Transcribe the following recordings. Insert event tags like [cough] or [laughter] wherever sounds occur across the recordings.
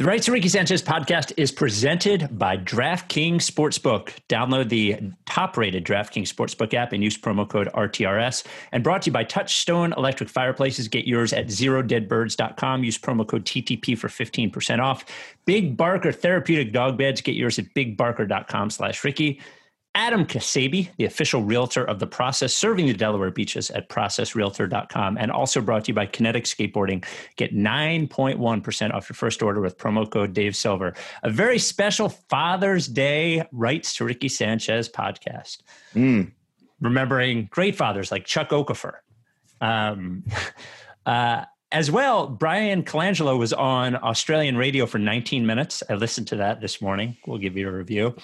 The Rights to Ricky Sanchez podcast is presented by DraftKings Sportsbook. Download the top rated DraftKings Sportsbook app and use promo code RTRS. And brought to you by Touchstone Electric Fireplaces. Get yours at zerodeadbirds.com. Use promo code TTP for 15% off. Big Barker Therapeutic Dog Beds. Get yours at bigbarker.com slash Ricky. Adam Kasabi, the official realtor of the process, serving the Delaware beaches at processrealtor.com, and also brought to you by Kinetic Skateboarding. Get 9.1% off your first order with promo code Dave Silver. A very special Father's Day Rights to Ricky Sanchez podcast. Mm. Remembering great fathers like Chuck Okafor. Um, [laughs] uh, as well, Bryan Colangelo was on Australian radio for 19 minutes. I listened to that this morning. We'll give you a review.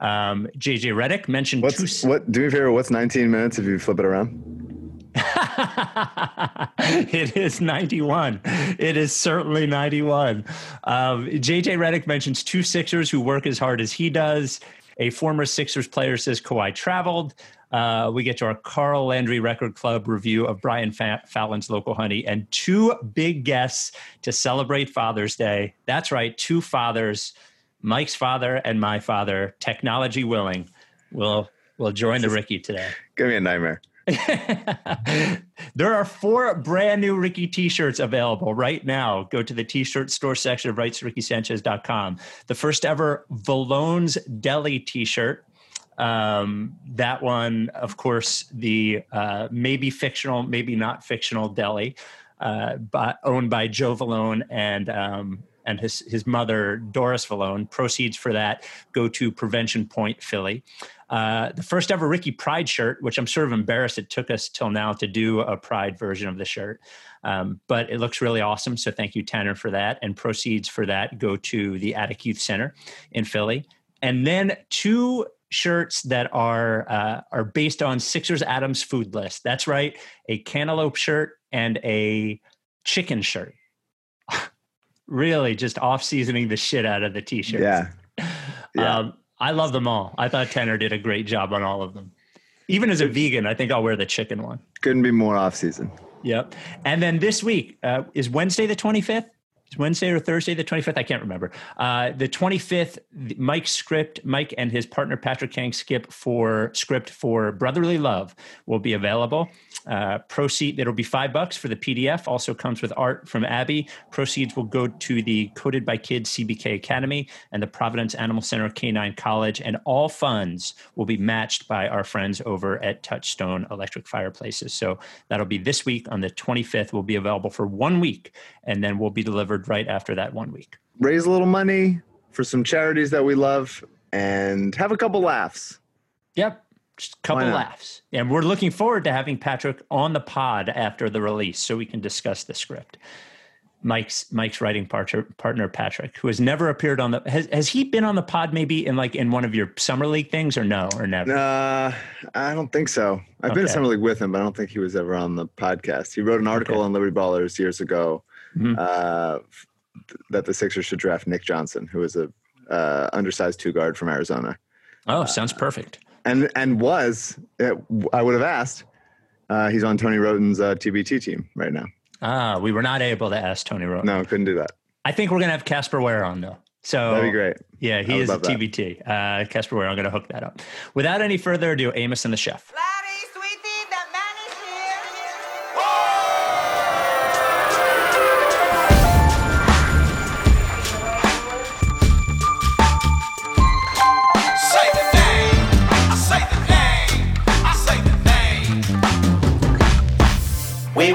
Um, JJ Redick mentioned what's, two. What do me a favor? What's 19 minutes if you flip it around? [laughs] it is 91. It is certainly 91. Um, JJ Redick mentions two Sixers who work as hard as he does. A former Sixers player says Kawhi traveled. Uh, we get to our Carl Landry Record Club review of Brian Fa- Fallon's Local Honey and two big guests to celebrate Father's Day. That's right, two fathers Mike's father and my father, technology willing, will will join the Ricky today. [laughs] Give me a nightmare. [laughs] there are four brand new Ricky t-shirts available right now. Go to the t-shirt store section of rightsrickysanchez.com. The first ever Valone's Deli t-shirt. Um, that one, of course, the uh, maybe fictional, maybe not fictional deli, uh, by, owned by Joe Valone and um, and his, his mother, Doris Valone. Proceeds for that go to Prevention Point Philly. Uh, the first ever Ricky Pride shirt, which I'm sort of embarrassed it took us till now to do a Pride version of the shirt. Um, but it looks really awesome. So thank you, Tanner, for that. And proceeds for that go to the Attic Youth Center in Philly. And then two shirts that are uh, are based on Sixers Adams food list. That's right, a cantaloupe shirt and a chicken shirt really just off seasoning the shit out of the t-shirts. Yeah. [laughs] yeah. Um, I love them all. I thought Tanner did a great job on all of them. Even as a vegan, I think I'll wear the chicken one. Couldn't be more off season. Yep. And then this week uh, is Wednesday the 25th. Wednesday or Thursday, the 25th. I can't remember. Uh, the 25th, Mike's script, Mike and his partner Patrick Kang skip for script for Brotherly Love will be available. Uh, proceed, it'll be five bucks for the PDF. Also comes with art from Abby. Proceeds will go to the Coded by Kids CBK Academy and the Providence Animal Center Canine College, and all funds will be matched by our friends over at Touchstone Electric Fireplaces. So that'll be this week on the 25th. Will be available for one week, and then will be delivered right after that one week. Raise a little money for some charities that we love, and have a couple laughs. Yep just a couple laughs. And we're looking forward to having Patrick on the pod after the release so we can discuss the script. Mike's Mike's writing partner, partner Patrick, who has never appeared on the has has he been on the pod maybe in like in one of your summer league things or no or never? Uh, I don't think so. I've okay. been in summer league with him, but I don't think he was ever on the podcast. He wrote an article okay. on Liberty Ballers years ago mm-hmm. uh, that the Sixers should draft Nick Johnson, who is a uh, undersized two guard from Arizona. Oh, sounds perfect and and was I would have asked. Uh, he's on Tony Wroten's uh, TBT team right now. Ah, we were not able to ask Tony Wroten. No, couldn't do that. I think we're gonna have Casper Ware on though. So that'd be great. Yeah, he is a TBT. Uh, Casper Ware. I'm gonna hook that up. Without any further ado, Amos and the chef. We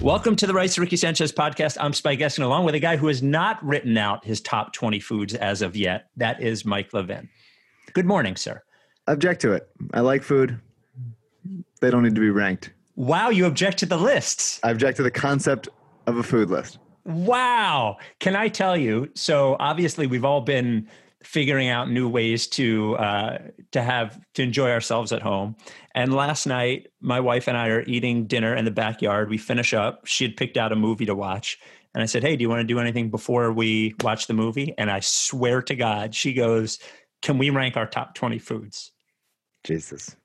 Welcome to the Rights to Ricky Sanchez podcast. I'm Spike Eskin, along with a guy who has not written out his top 20 foods as of yet. That is Mike Levin. Good morning, sir. Object to it. I like food. They don't need to be ranked. Wow, you object to the lists. I object to the concept of a food list. Wow. Can I tell you? So obviously, we've all been figuring out new ways to uh, to have to enjoy ourselves at home. And last night, my wife and I are eating dinner in the backyard. We finish up. She had picked out a movie to watch. And I said, Hey, do you want to do anything before we watch the movie? And I swear to God, she goes, Can we rank our top 20 foods? Jesus.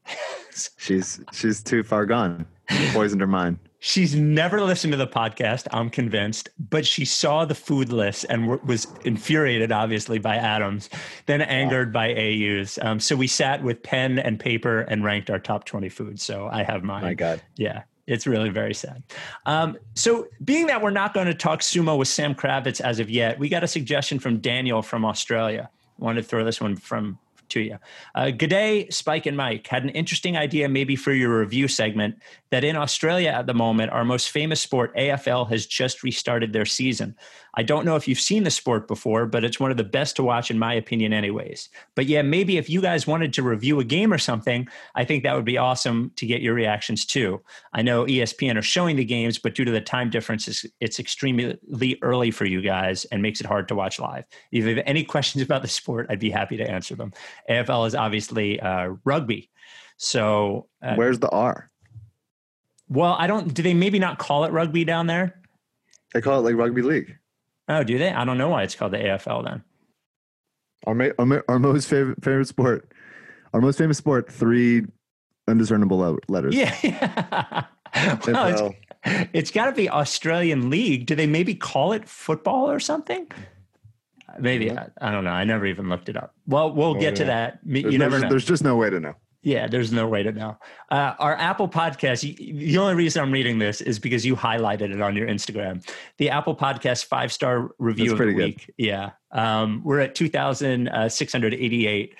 She's she's too far gone. Poisoned her mind. She's never listened to the podcast, I'm convinced, but she saw the food list and was infuriated, obviously, by Adams, then angered by AU's. Um, so we sat with pen and paper and ranked our top 20 foods. So I have mine. My God. Yeah. It's really very sad. Um, so, being that we're not going to talk sumo with Sam Kravitz as of yet, we got a suggestion from Daniel from Australia. I wanted to throw this one from to you. Uh, G'day, Spike and Mike. Had an interesting idea maybe for your review segment that in Australia at the moment, our most famous sport, AFL, has just restarted their season. I don't know if you've seen the sport before, but it's one of the best to watch, in my opinion, anyways. But yeah, maybe if you guys wanted to review a game or something, I think that would be awesome to get your reactions too. I know ESPN are showing the games, but due to the time difference, it's extremely early for you guys and makes it hard to watch live. If you have any [laughs] questions about the sport, I'd be happy to answer them. AFL is obviously uh, rugby. So uh, where's the R? Well, I don't. Do they maybe not call it rugby down there? They call it like rugby league. Oh, do they? I don't know why it's called the AFL then. Our, our, our most favorite favorite sport, our most famous sport, three undiscernible letters. Yeah. [laughs] well, it's, it's got to be Australian League. Do they maybe call it football or something? Maybe I, I, don't know. I never even looked it up. Well, we'll oh, get yeah. to that. You there's, never know. There's just no way to know. Yeah, there's no way to know. Uh, our Apple podcast, the only reason I'm reading this is because you highlighted it on your Instagram. The Apple podcast five star review That's of the week. Good. Yeah. Um, we're at 2,688.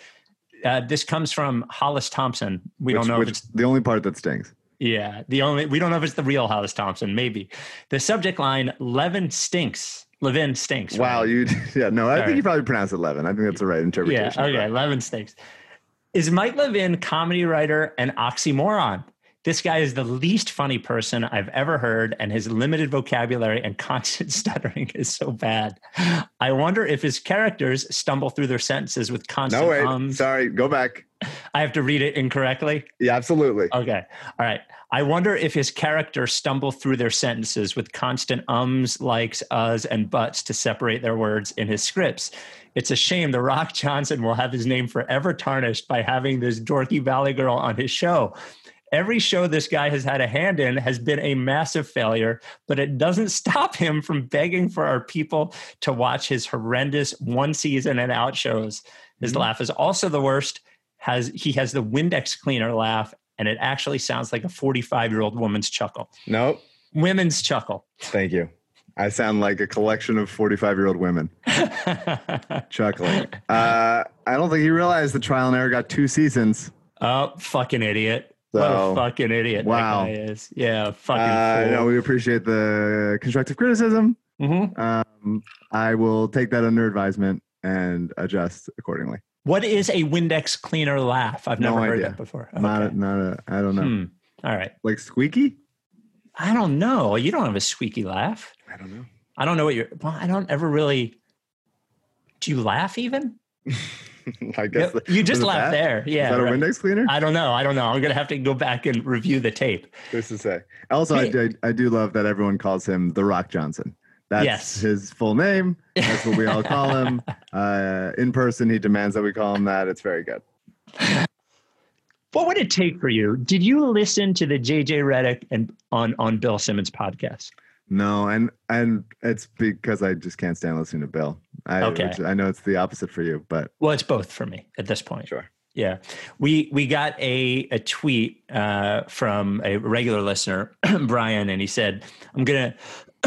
Uh, this comes from Hollis Thompson. We which, don't know which, if it's the only part that stings. Yeah. The only, we don't know if it's the real Hollis Thompson, maybe. The subject line Levin stinks. Levin stinks. Wow. Right? You, [laughs] yeah, no, I All think right. you probably pronounce it Levin. I think that's the right interpretation. Yeah. Okay. Levin stinks. Is Mike Levin comedy writer an oxymoron? This guy is the least funny person I've ever heard, and his limited vocabulary and [laughs] constant stuttering is so bad. I wonder if his characters stumble through their sentences with constant no, wait. ums. Sorry, go back. I have to read it incorrectly? Yeah, absolutely. Okay. All right. I wonder if his characters stumble through their sentences with constant ums, likes, us, and buts to separate their words in his scripts. It's a shame The Rock Johnson will have his name forever tarnished by having this dorky valley girl on his show. Every show this guy has had a hand in has been a massive failure, but it doesn't stop him from begging for our people to watch his horrendous one season and out shows. His mm-hmm. laugh is also the worst. Has he has the Windex cleaner laugh, and it actually sounds like a 45 year old woman's chuckle. Nope. Women's chuckle. Thank you. I sound like a collection of 45 year old women [laughs] chuckling. Uh, I don't think you realized the trial and error got two seasons. Oh, fucking idiot. So, what a fucking idiot wow. that guy is. Yeah, fucking uh, no, we appreciate the constructive criticism. Mm-hmm. Um, I will take that under advisement and adjust accordingly. What is a Windex cleaner laugh? I've never no heard that before. Okay. Not, a, not a, I don't know. Hmm. All right. Like squeaky? I don't know. You don't have a squeaky laugh. I don't know. I don't know what you're. Well, I don't ever really. Do you laugh even? [laughs] I guess you, you just laugh there. Yeah. Is that a right. Windex cleaner? I don't know. I don't know. I'm gonna have to go back and review the tape. Just to say. Also, hey. I, do, I do love that everyone calls him the Rock Johnson. That's yes. his full name. That's what we all call him. [laughs] Uh, in person, he demands that we call him that. It's very good. What would it take for you? Did you listen to the JJ Redick and on on Bill Simmons podcast? No, and and it's because I just can't stand listening to Bill. I, okay. I know it's the opposite for you, but well, it's both for me at this point. Sure. Yeah, we we got a a tweet uh, from a regular listener, [clears throat] Brian, and he said, "I'm gonna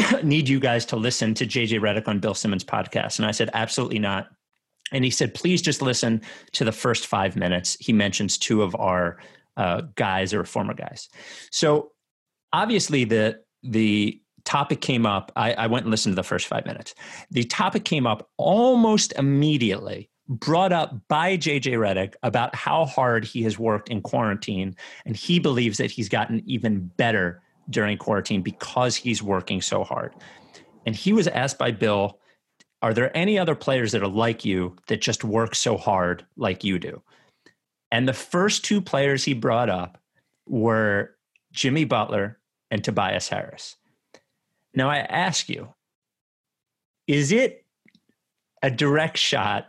[coughs] need you guys to listen to JJ Redick on Bill Simmons podcast," and I said, "Absolutely not." And he said, "Please just listen to the first five minutes." He mentions two of our uh, guys or former guys. So obviously the the topic came up. I, I went and listened to the first five minutes. The topic came up almost immediately, brought up by JJ Redick about how hard he has worked in quarantine. And he believes that he's gotten even better during quarantine because he's working so hard. And he was asked by Bill, Are there any other players that are like you that just work so hard like you do? And the first two players he brought up were Jimmy Butler and Tobias Harris. Now, I ask you, is it a direct shot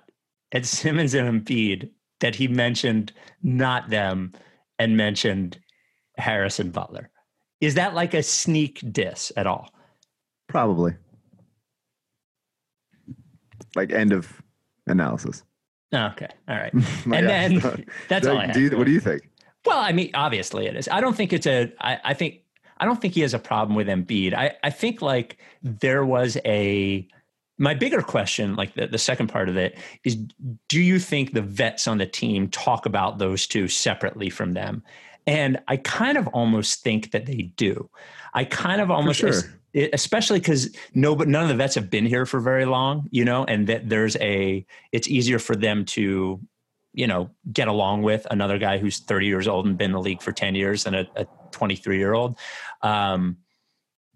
at Simmons and Embiid that he mentioned not them and mentioned Harris and Butler? Is that like a sneak diss at all? Probably. Like end of analysis. Okay. All right. [laughs] and then that's all I have. Do you, what do you think? Well, I mean, obviously it is. I don't think it's a. I, I think I don't think he has a problem with Embiid. I, I think like there was a my bigger question, like the, the second part of it, is do you think the vets on the team talk about those two separately from them? And I kind of almost think that they do. I kind of almost, sure. especially because no, but none of the vets have been here for very long, you know, and that there's a, it's easier for them to, you know, get along with another guy who's 30 years old and been in the league for 10 years than a, a 23 year old. Um,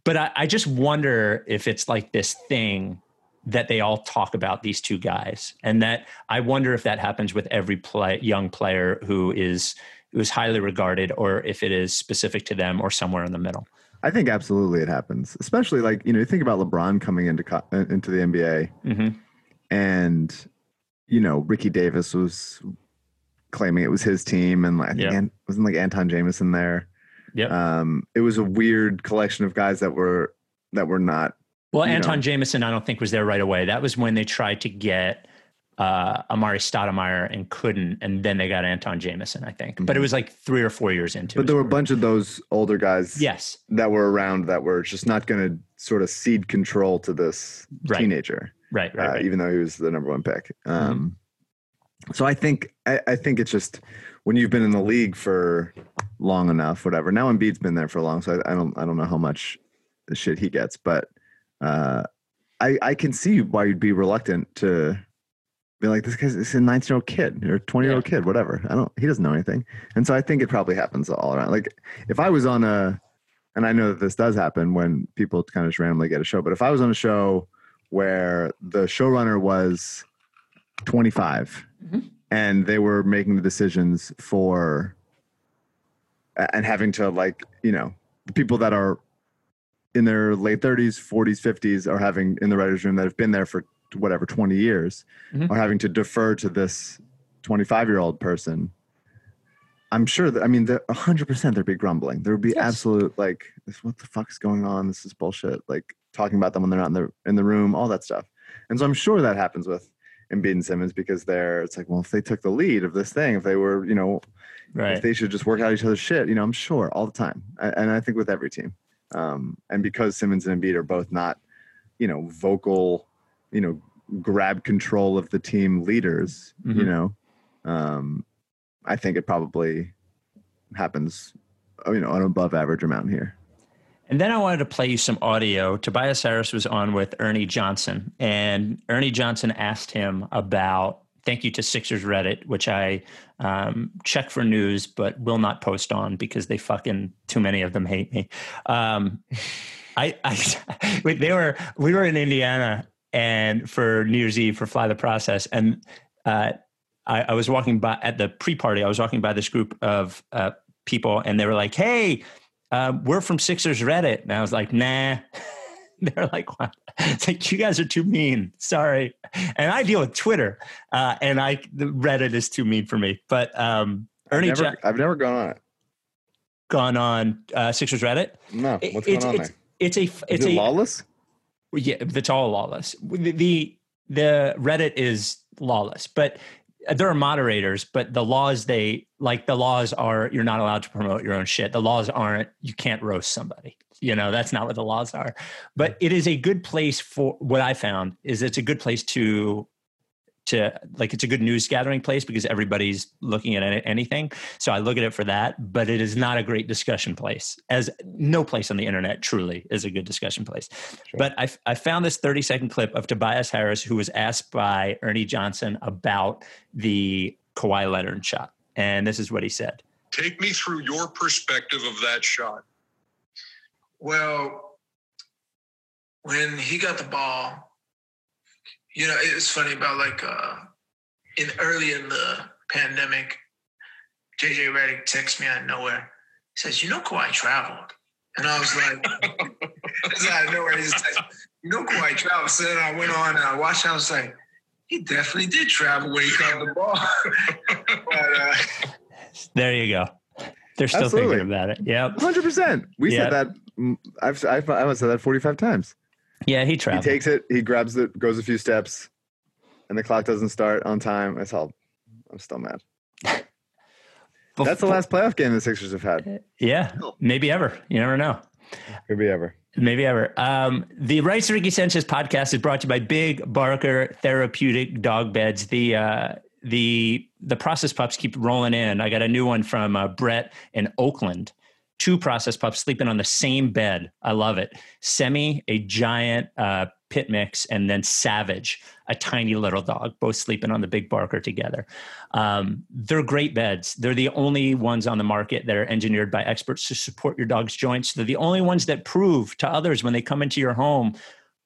but I, I just wonder if it's like this thing that they all talk about these two guys, and that I wonder if that happens with every play, young player who is who is highly regarded, or if it is specific to them, or somewhere in the middle. I think absolutely it happens, especially like you know you think about LeBron coming into into the NBA, mm-hmm. and you know Ricky Davis was claiming it was his team, and like, I think yep. wasn't like Antawn Jamison there. Yeah. Um, it was a weird collection of guys that were that were not. Well, Antawn know. Jamison, I don't think was there right away. That was when they tried to get uh, Amar'e Stoudemire and couldn't, and then they got Antawn Jamison, I think. Mm-hmm. But it mm-hmm. was like three or four years into. But there were a bunch of those older guys, yes, that were around that were just not going to sort of cede control to this right. teenager, right, right, uh, right, Even though he was the number one pick. Um, mm-hmm. So I think I, I think it's just when you've been in the league for long enough, whatever. Now Embiid's been there for long, so I, I don't I don't know how much shit he gets, but uh, I I can see why you'd be reluctant to be like this guy's a 19 year old kid or 20 year old kid, whatever. I don't he doesn't know anything, and so I think it probably happens all around. Like if I was on a, and I know that this does happen when people kind of just randomly get a show, but if I was on a show where the showrunner was 25. Mm-hmm and they were making the decisions for and having to like you know the people that are in their late 30s 40s 50s are having in the writers room that have been there for whatever 20 years mm-hmm. are having to defer to this 25 year old person i'm sure that i mean 100% there'd be grumbling there would be yes. absolute like what the fuck's going on this is bullshit like talking about them when they're not in the in the room all that stuff and so i'm sure that happens with Embiid and Simmons because they're it's like, well, if they took the lead of this thing, if they were, you know, right. if they should just work out each other's shit, you know, I'm sure all the time. And I think with every team. Um, and because Simmons and Embiid are both not, you know, vocal, you know, grab control of the team leaders, mm-hmm. you know, um, I think it probably happens, you know, an above average amount here. And then I wanted to play you some audio. Tobias Harris was on with Ernie Johnson, and Ernie Johnson asked him about thank you to Sixers Reddit, which I um, check for news but will not post on because they fucking too many of them hate me. Um, I, I [laughs] they were we were in Indiana and for New Year's Eve for Fly the Process, and uh, I, I, was walking by at the pre-party. I was walking by this group of uh, people, and they were like, "Hey." uh, we're from Sixers Reddit. And I was like, nah. [laughs] They're like, what? It's like, you guys are too mean. Sorry. And I deal with Twitter. Uh, and I, the Reddit is too mean for me. But um, Ernie, I've never, I've never gone on it. Gone on uh, Sixers Reddit? No. What's it, going on it's, there? It's a, it's a lawless. Yeah, it's all lawless. The, the the Reddit is lawless, but there are moderators, but the laws they like the laws are you're not allowed to promote your own shit. The laws aren't you can't roast somebody. You know, that's not what the laws are. But it is a good place for what I found is it's a good place to to like it's a good news gathering place because everybody's looking at anything. So i look at it for that but it is not a great discussion place as no place on the internet truly is a good discussion place. Sure. but I, I found this 30 second clip of tobias harris who was asked by ernie johnson about the Kawhi Leonard shot and this is what he said. Take me through your perspective of that shot. Well when he got the ball you know, it's funny about like uh, in early in the pandemic, JJ Redick texts me out of nowhere. He says, "You know, Kawhi traveled," and I was like, [laughs] "It's out of nowhere." He just "You know, Kawhi traveled." So then I went on and I watched. And I was like, "He definitely did travel when he caught the ball." [laughs] but, uh, there you go. They're still Absolutely. thinking about it. Yeah, hundred percent. We yep. said that. Mm, I've I've I said that forty five times. Yeah, he traveled. He takes it, he grabs it, goes a few steps, and the clock doesn't start on time. It's all. I'm still mad. [laughs] That's the last playoff game the Sixers have had. Yeah, maybe ever. You never know. Maybe ever. Maybe ever. Um, the Rights Ricky Sanchez podcast is brought to you by Big Barker Therapeutic Dog Beds. The uh, the the process pups keep rolling in. I got a new one from uh, Brett in Oakland two process pups sleeping on the same bed. I love it. Semi, a giant uh, pit mix, and then Savage, a tiny little dog, both sleeping on the big barker together. Um, they're great beds. They're the only ones on the market that are engineered by experts to support your dog's joints. They're the only ones that prove to others when they come into your home,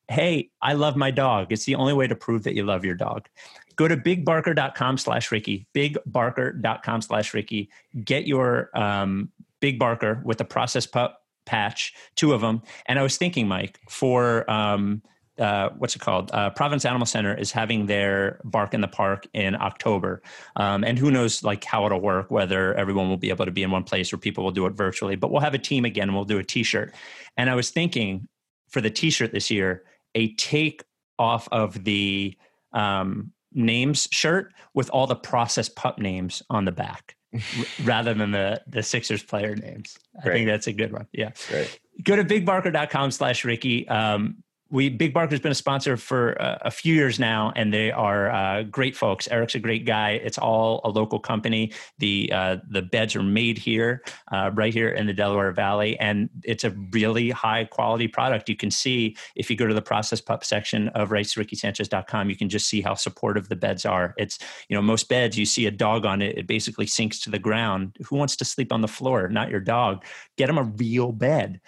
hey, I love my dog. It's the only way to prove that you love your dog. Go to bigbarker.com slash Ricky, bigbarker.com slash Ricky. Get your um, Big Barker with a process pup patch, two of them. And I was thinking, Mike, for um, uh, what's it called? Uh, Providence Animal Center is having their Bark in the Park in October, um, and who knows like how it'll work? Whether everyone will be able to be in one place or people will do it virtually. But we'll have a team again, and we'll do a T-shirt. And I was thinking for the T-shirt this year, a take off of the um, names shirt with all the process pup names on the back rather than the the Sixers player names. I think that's a good one. Yeah. Great. Go to bigbarker.com slash Ricky. Um, we Big Barker's been a sponsor for uh, a few years now, and they are uh, great folks. Eric's a great guy. It's all a local company. The uh, the beds are made here, uh, right here in the Delaware Valley, and it's a really high quality product. You can see if you go to the process pup section of rightsrickysanchez.com, you can just see how supportive the beds are. It's you know most beds you see a dog on it, it basically sinks to the ground. Who wants to sleep on the floor? Not your dog. Get them a real bed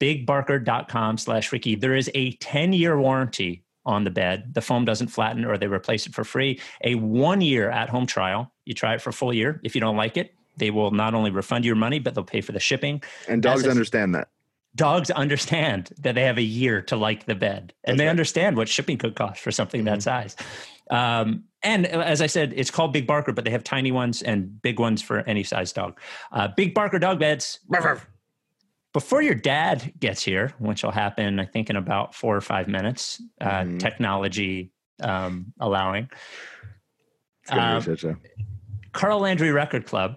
bigbarker.com slash Ricky. There is a 10 year warranty on the bed. The foam doesn't flatten or they replace it for free. A one year at home trial. You try it for a full year. If you don't like it, they will not only refund your money, but they'll pay for the shipping. And dogs a, understand that. Dogs understand that they have a year to like the bed, and That's they right. understand what shipping could cost for something mm-hmm. that size. Um, and as I said, it's called Big Barker, but they have tiny ones and big ones for any size dog. Uh, Big Barker dog beds before your dad gets here, which will happen, I think, in about four or five minutes, uh, mm-hmm. technology um, allowing. Um, Carl Landry Record Club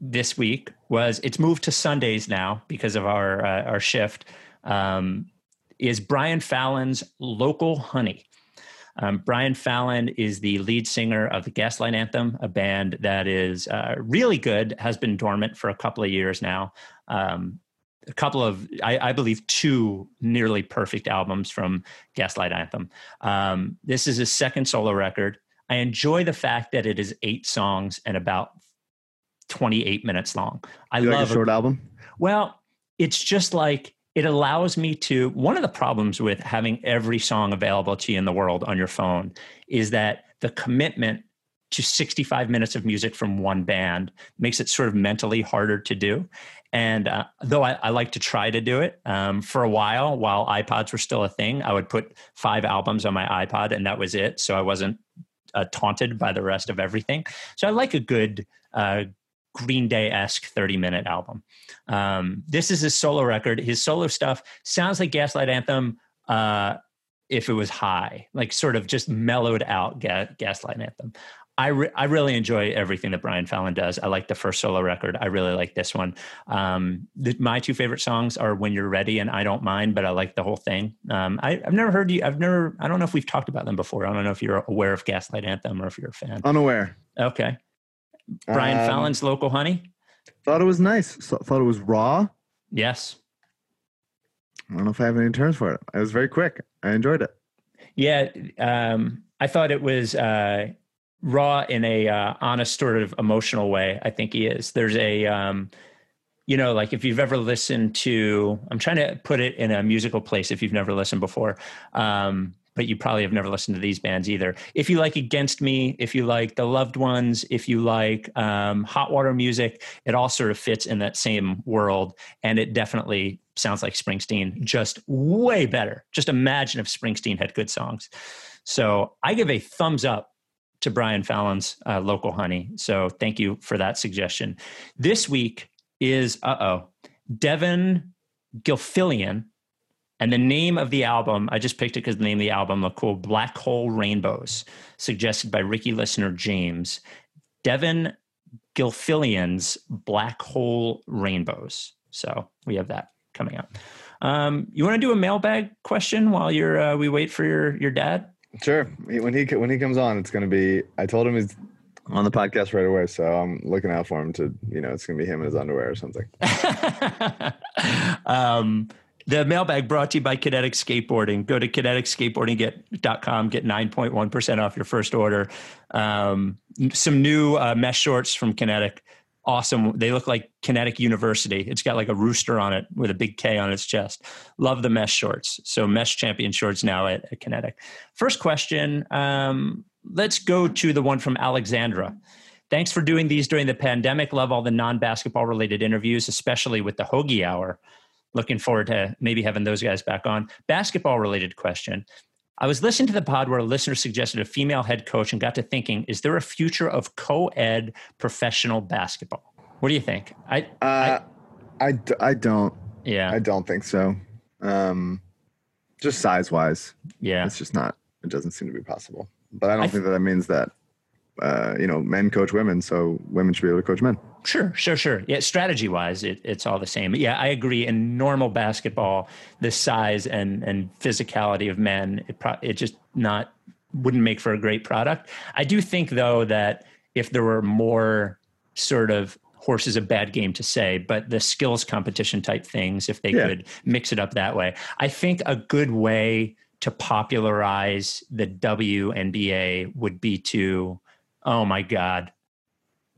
this week was it's moved to Sundays now because of our uh, our shift. Um, is Brian Fallon's local honey? Um, Brian Fallon is the lead singer of the Gaslight Anthem, a band that is uh, really good, has been dormant for a couple of years now. Um, a couple of, I, I, believe, two nearly perfect albums from Gaslight Anthem. Um, this is his second solo record. I enjoy the fact that it is eight songs and about 28 minutes long. I you love like a short album. Well, it's just like it allows me to. One of the problems with having every song available to you in the world on your phone is that the commitment to 65 minutes of music from one band makes it sort of mentally harder to do. And uh, though I, I, like to try to do it um, for a while, while iPods were still a thing, I would put five albums on my iPod and that was it. So I wasn't uh, taunted by the rest of everything. So I like a good uh, Green Day esque 30 minute album. Um, this is his solo record. His solo stuff sounds like Gaslight Anthem uh, if it was high, like sort of just mellowed out ga- Gaslight Anthem. I, re- I really enjoy everything that Brian Fallon does. I like the first solo record. I really like this one. Um, the, my two favorite songs are "When You're Ready" and "I Don't Mind," but I like the whole thing. Um, I, have never heard you. I've never. I don't know if we've talked about them before. I don't know if you're aware of Gaslight Anthem or if you're a fan. Unaware. Okay. Brian um, Fallon's "Local Honey." Thought it was nice. So, thought it was raw. Yes. I don't know if I have any terms for it. It was very quick. I enjoyed it. Yeah, um, I thought it was. Uh, raw in a uh, honest sort of emotional way i think he is. There's a um, you know like if you've ever listened to i'm trying to put it in a musical place if you've never listened before um, but you probably have never listened to these bands either. If you like against me if you like the loved ones if you like um, hot water music it all sort of fits in that same world and it definitely sounds like springsteen just way better. Just imagine if springsteen had good songs. So i give a thumbs up to Brian Fallon's uh, local honey. So thank you for that suggestion. This week is uh oh, Devon Gilfillian. And the name of the album, I just picked it because the name of the album looked cool Black Hole Rainbows, suggested by Ricky Listener James. Devon Gilfillian's Black Hole Rainbows. So we have that coming up. Um, you want to do a mailbag question while you're uh, we wait for your your dad? Sure. When he when he comes on, it's going to be. I told him he's on the podcast right away, so I'm looking out for him to. You know, it's going to be him in his underwear or something. [laughs] um, the mailbag brought to you by Kinetic Skateboarding. Go to kineticskateboarding.com, get 9.1% off your first order. Um, some new uh, mesh shorts from Kinetic awesome. They look like Kinetic University. It's got like a rooster on it with a big K on its chest. Love the mesh shorts. So mesh champion shorts now at, at Kinetic. First question. Um, let's go to the one from Alexandra. Thanks for doing these during the pandemic. Love all the non-basketball related interviews, especially with the Hoagie Hour. Looking forward to maybe having those guys back on. Basketball related question. I was listening to the pod where a listener suggested a female head coach and got to thinking, is there a future of co ed professional basketball? What do you think? I, uh, I, I, I, don't. Yeah. I don't think so. Um, just size wise. Yeah. It's just not, it doesn't seem to be possible. But I don't I think that that means that uh, you know, men coach women, so women should be able to coach men. Sure, sure, sure. Yeah, strategy wise, it, it's all the same. But yeah, I agree. In normal basketball, the size and and physicality of men, it pro- it just not wouldn't make for a great product. I do think though that if there were more sort of horse is a bad game to say, but the skills competition type things, if they yeah. could mix it up that way, I think a good way to popularize the WNBA would be to Oh my God.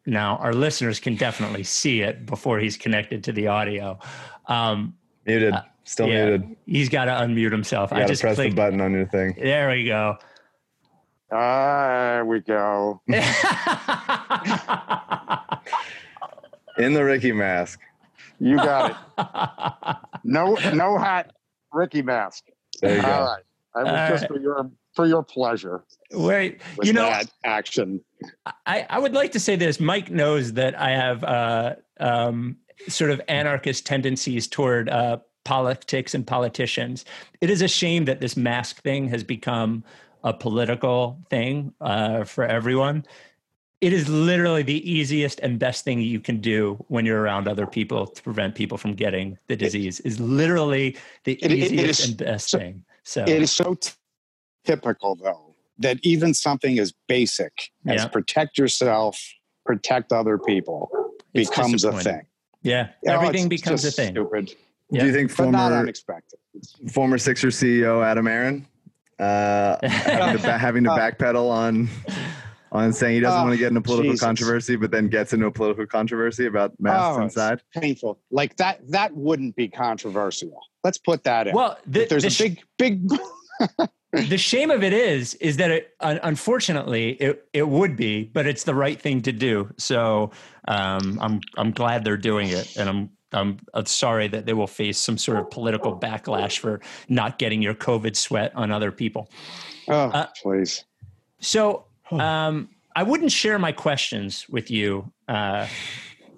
Now, our listeners can definitely see it before he's connected to the audio. Um, muted. Uh, Still yeah, muted. He's got to unmute himself. You I just press clicked. the button on your thing. There we go. There we go. [laughs] In the Ricky mask. You got it. [laughs] No, no hat, Ricky mask. There you All go. right. I was uh, just for your for your pleasure. Wait, you know, action. I, I would like to say this. Mike knows that I have uh, um, sort of anarchist tendencies toward uh, politics and politicians. It is a shame that this mask thing has become a political thing uh, for everyone. It is literally the easiest and best thing you can do when you're around other people to prevent people from getting the disease. Is literally the it, easiest it is, and best so, thing. So it is so typical though that even something as basic as protect yourself, protect other people it's becomes a thing. Yeah, everything becomes a thing. Stupid. Yeah. Do you think former unexpected former Sixer CEO Adam Aron uh, [laughs] having, to, having to uh, backpedal on on saying he doesn't want to get in a political Jesus. controversy, but then gets into a political controversy about masks oh, inside? Painful. Like that. That wouldn't be controversial. Let's put that in. Well, the, there's the a big, big. [laughs] the shame of it is is that it, unfortunately it, it would be but it's the right thing to do. So um, i'm i'm glad they're doing it and i'm I'm, I'm sorry that they will face some sort of political backlash for not getting your covid sweat on other people. Oh uh, please. so um, i wouldn't share my questions with you uh,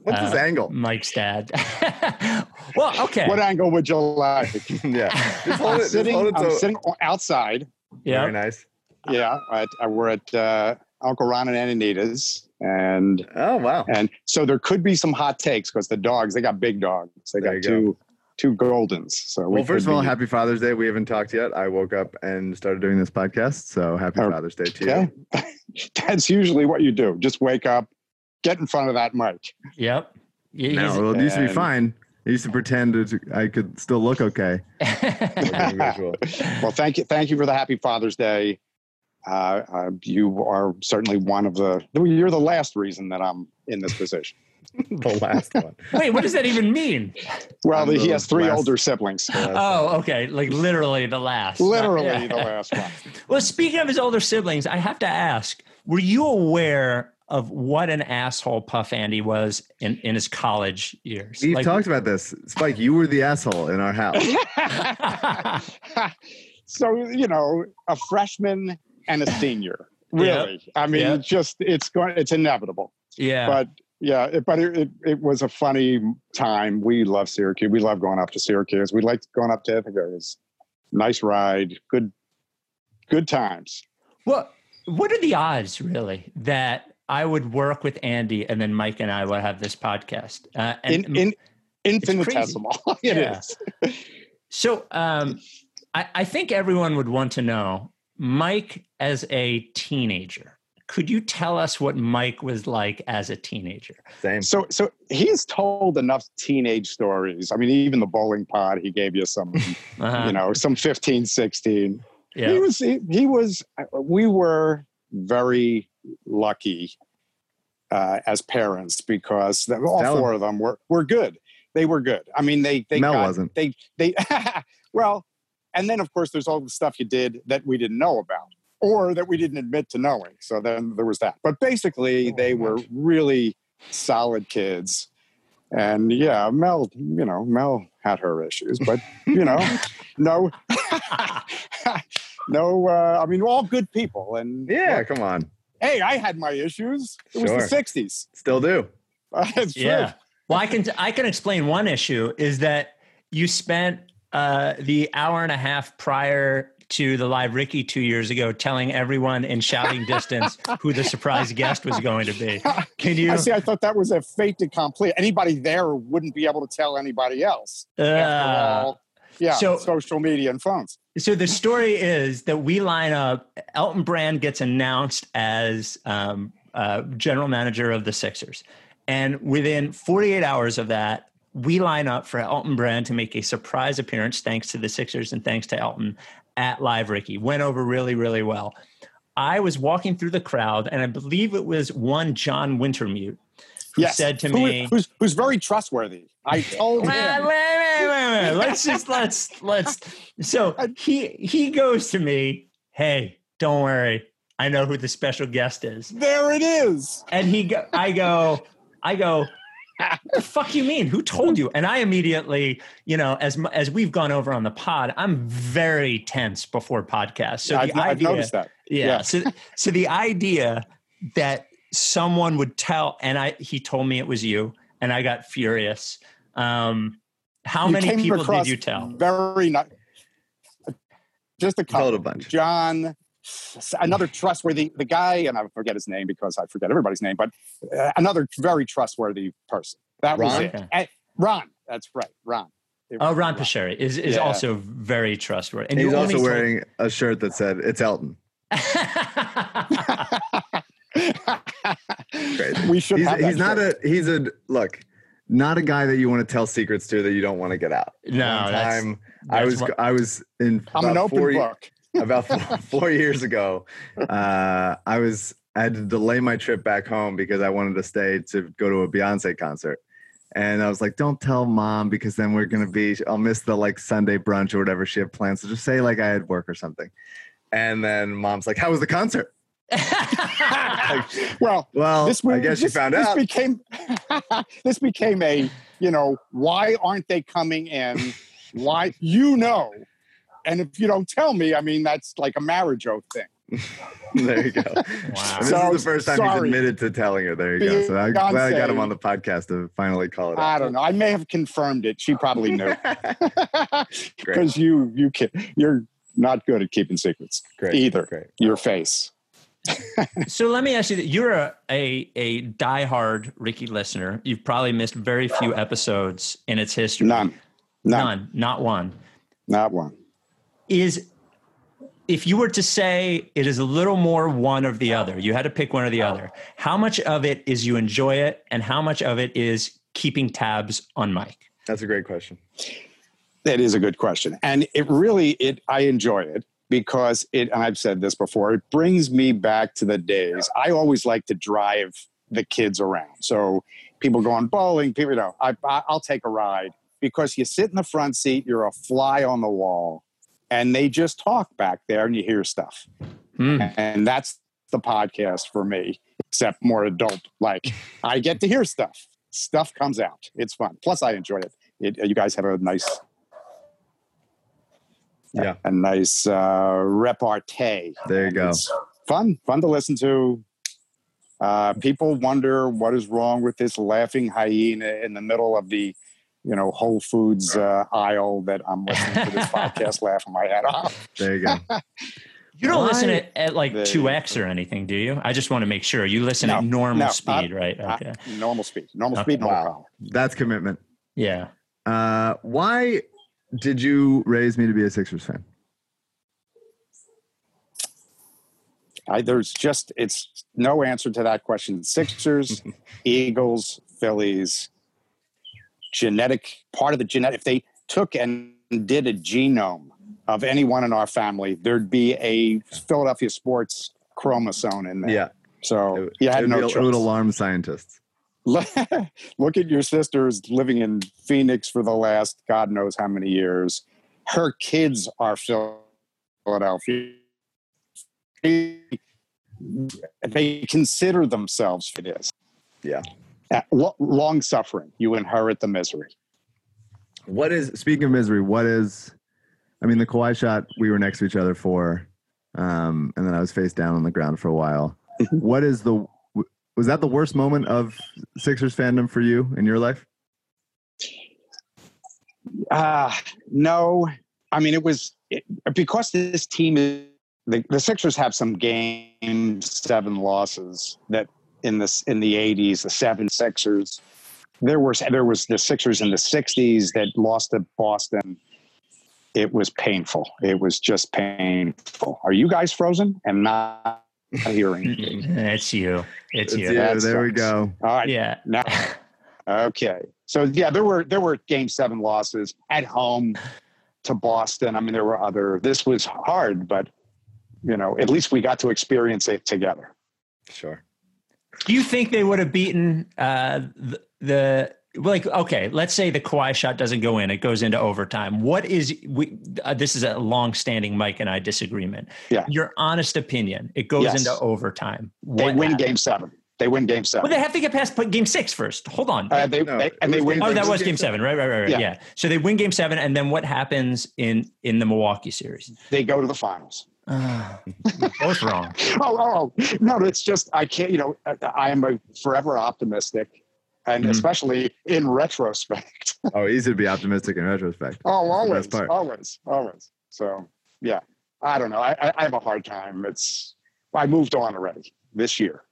What's uh, his angle? Mike's dad. [laughs] well, okay. What angle would you like? [laughs] yeah. I'm, it, sitting, I'm sitting outside. Yeah. Very nice. Yeah. At, uh, we're at uh, Uncle Ron and Aunt Anita's, and oh wow, and so there could be some hot takes because the dogs they got big dogs. They got two. Go. Two Goldens. So well, we first of all, be, happy Father's Day. We haven't talked yet. I woke up and started doing this podcast. So happy uh, Father's Day to okay. you. [laughs] That's usually what you do. Just wake up, get in front of that mic. Yep. Yeah, no, well, it used to be fine. I used to pretend that I could still look okay. [laughs] well, thank you, thank you for the happy Father's Day. Uh, uh, you are certainly one of the. You're the last reason that I'm in this position. [laughs] the last one. Wait, what does that even mean? Well, he has three last, older siblings. Oh, okay. Like literally the last. [laughs] Literally yeah. the last one. well, speaking of his older siblings, I have to ask: Were you aware of what an asshole Puff Andy was in, in his college years. We've like, talked about this. Spike, you were the asshole in our house. [laughs] [laughs] so, you know, a freshman and a senior. Really. Yep. I mean, yep. it's just it's going it's inevitable. Yeah. But yeah, it, but it, it, it, was a funny time. We love Syracuse. We love going up to Syracuse. We liked going up to Ithaca. It was nice ride, good good times. Well, what are the odds really that I would work with Andy, and then Mike and I would have this podcast. Uh, and in, in, infinitesimal. [laughs] it yeah. is. so um, I, I think everyone would want to know Mike as a teenager. Could you tell us what Mike was like as a teenager? Same. So, so he's told enough teenage stories. I mean, even the bowling pod, he gave you some, uh-huh. you know, some 15, 16. Yeah. He was, he, he was, we were very lucky uh, as parents because all Tell four him. of them were were good. They were good. I mean, they they Mel got, wasn't. They they [laughs] well, and then of course there's all the stuff you did that we didn't know about or that we didn't admit to knowing. So then there was that. But basically, oh, they were really solid kids. And yeah, Mel, you know, Mel had her issues, but [laughs] you know, no, [laughs] no. Uh, I mean, all good people. And yeah, look, come on hey, I had my issues. It sure. was the '60s. Still do. [laughs] That's yeah. Well, I can I can explain one issue is that you spent uh, the hour and a half prior to the live Ricky two years ago, telling everyone in shouting distance who the surprise guest was going to be. [laughs] Can you? I see. I thought that was a fait accompli. Anybody there wouldn't be able to tell anybody else. Uh, After all, yeah. So social media and phones. So the story is that we line up. Elton Brand gets announced as um, uh, general manager of the Sixers, and within 48 hours of that, we line up for Elton Brand to make a surprise appearance, thanks to the Sixers and thanks to Elton at Live Ricky. Went over really, really well. I was walking through the crowd, and I believe it was one John Wintermute who yes. said to who, me, who's, who's very trustworthy. I [laughs] told him. Let's just let's let's. So he he goes to me. Hey, don't worry. I know who the special guest is. There it is. And he go. I go. I go. What the fuck you mean? Who told you? And I immediately, you know, as as we've gone over on the pod, I'm very tense before podcasts. So yeah, the I've, idea, I've noticed that. Yeah. yeah. So so the idea that someone would tell, and I he told me it was you, and I got furious. Um, how you many people did you tell? Very not. Just a couple. a bunch. John, another trustworthy the guy, and I forget his name because I forget everybody's name, but uh, another very trustworthy person. That Ron? was it. Okay. Ron, that's right, Ron. Oh, Ron Pasheri is, is yeah. also very trustworthy. And he's also wearing a shirt that said "It's Elton." [laughs] [laughs] we should. He's, he's not a. He's a look. Not a guy that you want to tell secrets to that you don't want to get out. No, One time that's, I was what, I was in. I'm an open four, book. about four, [laughs] four years ago, uh, I was I had to delay my trip back home because I wanted to stay to go to a Beyonce concert. And I was like, don't tell mom because then we're going to be, I'll miss the like Sunday brunch or whatever she had planned. So just say like I had work or something. And then mom's like, how was the concert? [laughs] well, well, this, I guess this, you found this out. Became, [laughs] this became a, you know, why aren't they coming in? Why, you know. And if you don't tell me, I mean, that's like a marriage oath thing. [laughs] there you go. Wow. This so, is the first time sorry. he's admitted to telling her. There you go. So I'm glad I got him on the podcast to finally call it I don't know. I may have confirmed it. She probably knew. Because you, you can, you're not good at keeping secrets Great. either. Great. Your face. So let me ask you that you're a, a a diehard Ricky listener. You've probably missed very few episodes in its history. None. None. None. Not one. Not one. Is if you were to say it is a little more one or the other, you had to pick one or the other. How much of it is you enjoy it, and how much of it is keeping tabs on Mike? That's a great question. That is a good question, and it really it I enjoy it because it, and I've said this before, it brings me back to the days. I always like to drive the kids around. So people going bowling, people, you know, I, I'll take a ride because you sit in the front seat, you're a fly on the wall, and they just talk back there and you hear stuff. Mm. And that's the podcast for me, except more adult. Like I get to hear stuff. Stuff comes out. It's fun. Plus, I enjoy it. it you guys have a nice yeah, a nice uh, repartee. There you go. It's fun, fun to listen to. Uh, people wonder what is wrong with this laughing hyena in the middle of the, you know, Whole Foods uh, aisle that I'm listening to this [laughs] podcast laughing my head off. There you go. You don't Why? listen at, at like two X or anything, do you? I just want to make sure you listen no, at normal no, speed, right? Okay. normal speed, normal okay. speed, no wow. problem. That's commitment. Yeah. Uh, why did you raise me to be a Sixers fan? I, there's just it's no answer to that question. [laughs] Sixers, Eagles, Phillies, genetic part of the genetic. If they took and did a genome of anyone in our family, there'd be a Philadelphia sports chromosome in there. Yeah. So you had no choice. It would alarm scientists. [laughs] look at your sister's living in Phoenix for the last God knows how many years. Her kids are Philadelphia. They consider themselves it is. Yeah. Long suffering, you inherit the misery. What is speaking of misery? What is? I mean, the Kawhi shot we were next to each other for, um, and then I was face down on the ground for a while. what is the was that the worst moment of Sixers fandom for you in your life? Uh, no. I mean, it was it, because this team is the, the Sixers have some game seven losses that in this in the 80s, the seven Sixers. There was there was the Sixers in the 60s that lost to Boston. It was painful. It was just painful. Are you guys frozen and not hearing. [laughs] it's you. It's, it's you. you. There sucks. we go. All right. Yeah. Now, okay. So yeah, there were there were game seven losses at home to Boston. I mean, there were other. This was hard, but you know, at least we got to experience it together. Sure. Do you think they would have beaten uh, the, the like okay let's say the Kawhi shot doesn't go in it goes into overtime what is we uh, this is a long-standing mike and i disagreement yeah your honest opinion it goes yes. into overtime what they win game seven they win game seven well they have to get past game six first hold on uh, they, no, they, and they win oh that was game seven. seven right right right, right. Yeah. yeah so they win game seven and then what happens in in the milwaukee series they go to the finals uh, [sighs] both wrong. [laughs] oh, oh, oh, no! It's just I can't. You know, I am a forever optimistic, and mm-hmm. especially in retrospect. [laughs] oh, easy to be optimistic in retrospect. Oh, always, always, always. So, yeah, I don't know. I, I have a hard time. It's I moved on already this year.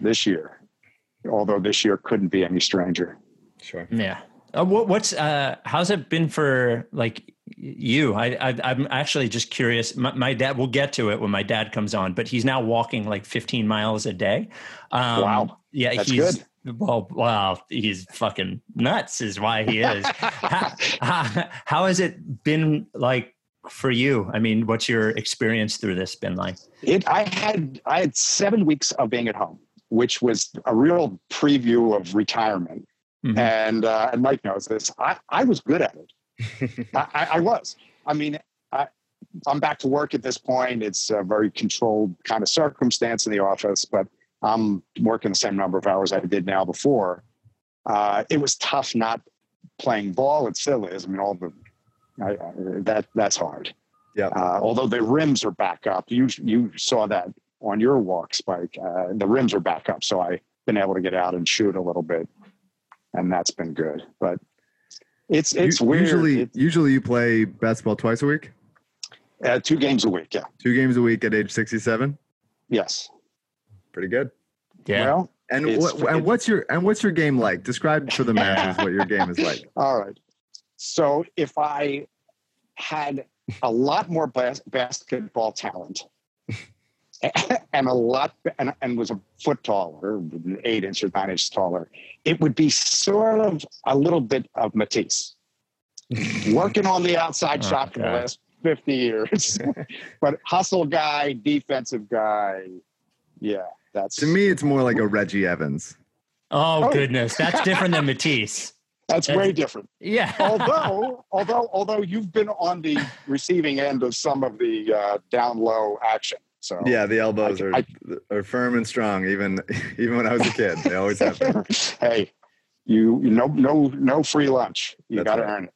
This year, although this year couldn't be any stranger. Sure. Yeah. Uh, what, what's uh, how's it been for like you? I, I am actually just curious. My, my, dad. We'll get to it when my dad comes on, but he's now walking like 15 miles a day. Um, wow. Yeah, That's he's good. Well, wow, he's fucking nuts, is why he [laughs] is. how, how, how, has it been like for you? I mean, what's your experience through this been like? It. I had I had seven weeks of being at home, which was a real preview of retirement. Mm-hmm. And uh, and Mike knows this. I, I was good at it. [laughs] I, I, was. I mean, I, I'm back to work at this point. It's a very controlled kind of circumstance in the office, but I'm working the same number of hours I did now before. Uh, it was tough not playing ball. It still is. I mean, all the I, I, that that's hard. Yeah. Uh, although the rims are back up, you you saw that on your walk, Spike. Uh, the rims are back up, so I've been able to get out and shoot a little bit, and that's been good. But it's it's you, weird. Usually, it's, usually you play basketball twice a week. Uh, two games a week. Yeah. Two games a week at age sixty-seven. Yes. Pretty good. Yeah. Well, and what, and what's your and what's your game like? Describe for the masses what your game is like. [laughs] All right. So if I had a lot more bas- basketball talent [laughs] and a lot and, and was a foot taller, eight inches, nine inches taller, it would be sort of a little bit of Matisse. [laughs] Working on the outside oh, shot for the last 50 years. but hustle guy, defensive guy. Yeah, that's to me, it's more like a Reggie Evans. Oh, oh. goodness. That's different than [laughs] Matisse. That's, That's way different. Yeah. [laughs] although, although, although you've been on the receiving end of some of the uh, down low action. So yeah, the elbows I, are I, are firm and strong. Even [laughs] even when I was a kid, they always have been. hey, you, you no no no free lunch. You got to right. earn it.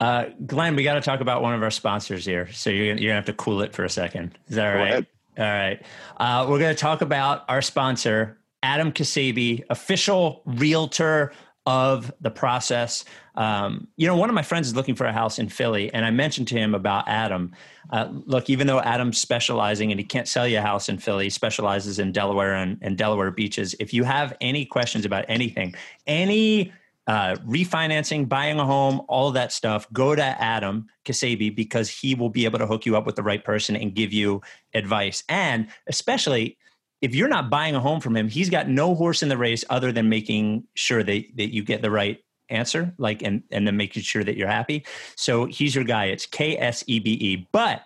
Uh, Glenn, we got to talk about one of our sponsors here. So you're, you're gonna have to cool it for a second. Is that all right? All right. Uh, we're gonna talk about our sponsor, Adam Kasabi, official realtor of the process. Um, you know, one of my friends is looking for a house in Philly, and I mentioned to him about Adam. Uh, look, even though Adam's specializing and he can't sell you a house in Philly, he specializes in Delaware and, and Delaware beaches. If you have any questions about anything, any uh, refinancing, buying a home, all that stuff, go to Adam Kasabi because he will be able to hook you up with the right person and give you advice. And especially if you're not buying a home from him, he's got no horse in the race other than making sure that, that you get the right answer, like and and then making sure that you're happy. So he's your guy. It's K S E B E. But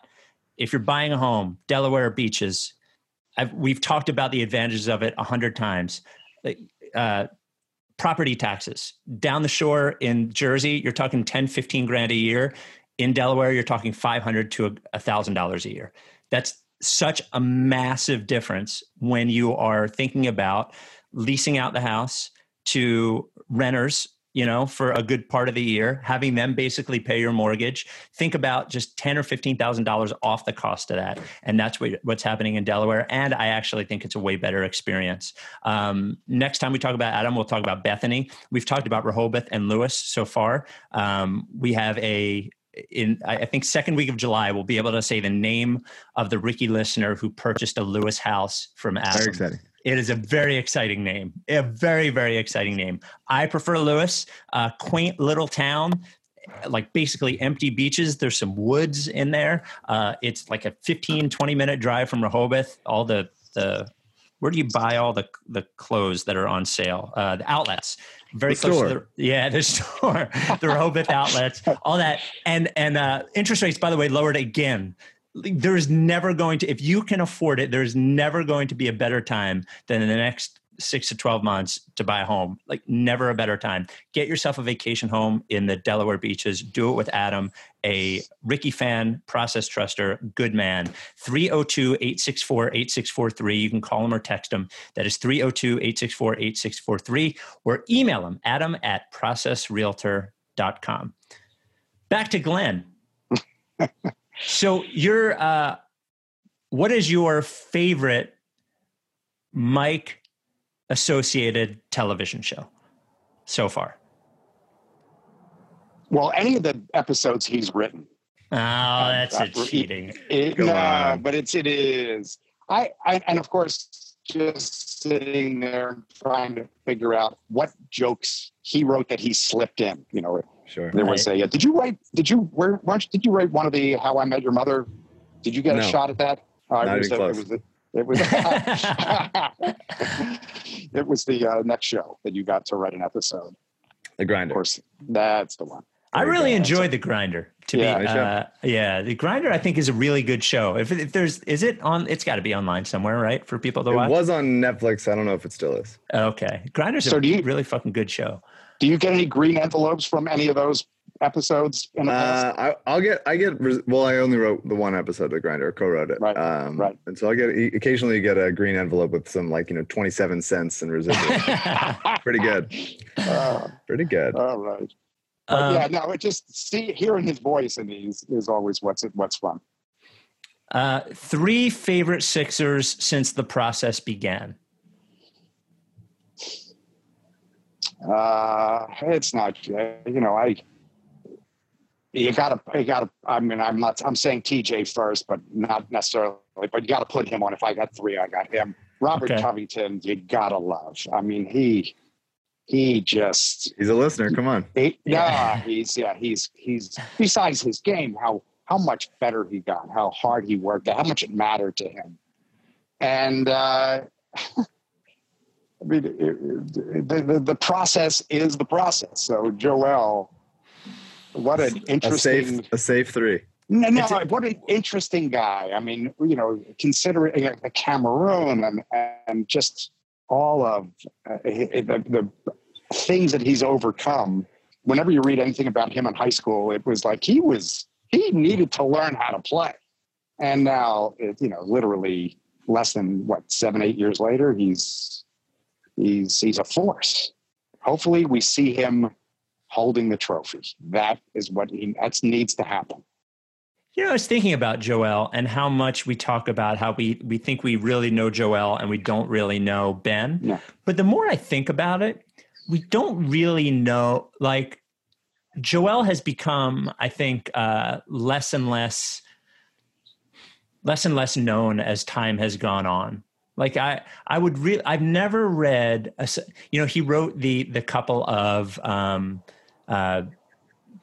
if you're buying a home, Delaware beaches, I've, we've talked about the advantages of it a hundred times. Uh, property taxes down the shore in Jersey, you're talking 10, 15 grand a year. In Delaware, you're talking 500 to a thousand dollars a year. That's such a massive difference when you are thinking about leasing out the house to renters you know for a good part of the year having them basically pay your mortgage think about just 10 or 15000 dollars off the cost of that. And that's what, what's happening in delaware. And i actually think it's a way better experience. Um, next time we talk about adam we'll talk about bethany. We've talked about rehoboth and Lewes so far. Um, we have a in I think second week of July, we'll be able to say the name of the Ricky listener who purchased a Lewes house from Adam. Very exciting. It is a very exciting name. A very very exciting name. I prefer Lewes. Uh, quaint little town like basically empty beaches. There's some woods in there. Uh, it's like a 15, 20 minute drive from Rehoboth. All the, the, where do you buy all the, the clothes that are on sale? Uh, the outlets very the close store. to the yeah the [laughs] store the Rehoboth outlets all that and and uh, interest rates by the way lowered again there's never going to if you can afford it there's never going to be a better time than in the next six to 12 months to buy a home. Like, never a better time. Get yourself a vacation home in the Delaware beaches. Do it with Adam, a Ricky fan, process truster, good man. 302 864 8643. You can call him or text him. That is 302 864 8643. Or email him, adam at processrealtor.com. Back to Glenn. [laughs] so, you're, uh, what is your favorite Mike associated television show so far? Well, any of the episodes he's written. Oh, that's uh, a cheating. It, no, but it's it is. I, I and of course just sitting there trying to figure out what jokes he wrote that he slipped in. You know, sure. There right. was a. Did you write? Did you where? where did you write one of the How I Met Your Mother? Did you get no. a shot at that? Uh, Not even close. It was, it was [laughs] [laughs] it was the uh, next show that you got to write an episode. The grinder. Of course, that's the one. I really enjoyed the grinder. To yeah, be, uh, yeah, the grinder I think is a really good show. If, if there's, is it on? It's got to be online somewhere, right, for people to it watch. It was on Netflix. I don't know if it still is. Okay, grinder's so a you, really fucking good show. Do you get any green envelopes from any of those episodes in the past? Uh, I, will get, I get, well, I only wrote the one episode of the Grinder, co-wrote it. Right. Um, right. And so I get, occasionally you get a green envelope with some like, you know, 27 cents in residual. [laughs] Pretty good. Uh, Pretty good. All right. Um, yeah, no, it just see, hearing his voice in these is always what's, what's fun. Uh, three favorite Sixers since the process began. Uh, it's not, you know, I, you gotta you gotta I mean I'm not I'm saying TJ first, but not necessarily, but you gotta put him on. If I got three, I got him. Robert okay. Covington, you gotta love. I mean, he he just he's a listener. Come on. He, yeah, he's yeah, he's he's besides his game, how how much better he got, how hard he worked, how much it mattered to him. And uh [laughs] I mean, it, it, the, the, process is the process. So Joel, what an interesting a safe, a safe three. No, no, what an interesting guy. I mean, you know, considering the Cameroon and and just all of uh, the, the things that he's overcome. Whenever you read anything about him in high school, it was like he was he needed to learn how to play, and now, it, you know, literally less than what seven, eight years later, he's he's he's a force. Hopefully, we see him holding the trophy. That is what he, that needs to happen. You know, I was thinking about Joel and how much we talk about how we we think we really know Joel and we don't really know Ben. Yeah. But the more I think about it, we don't really know. Like Joel has become, I think, uh, less and less, less and less known as time has gone on. Like I, I would really, I've never read, a, you know, he wrote the the couple of, um, uh,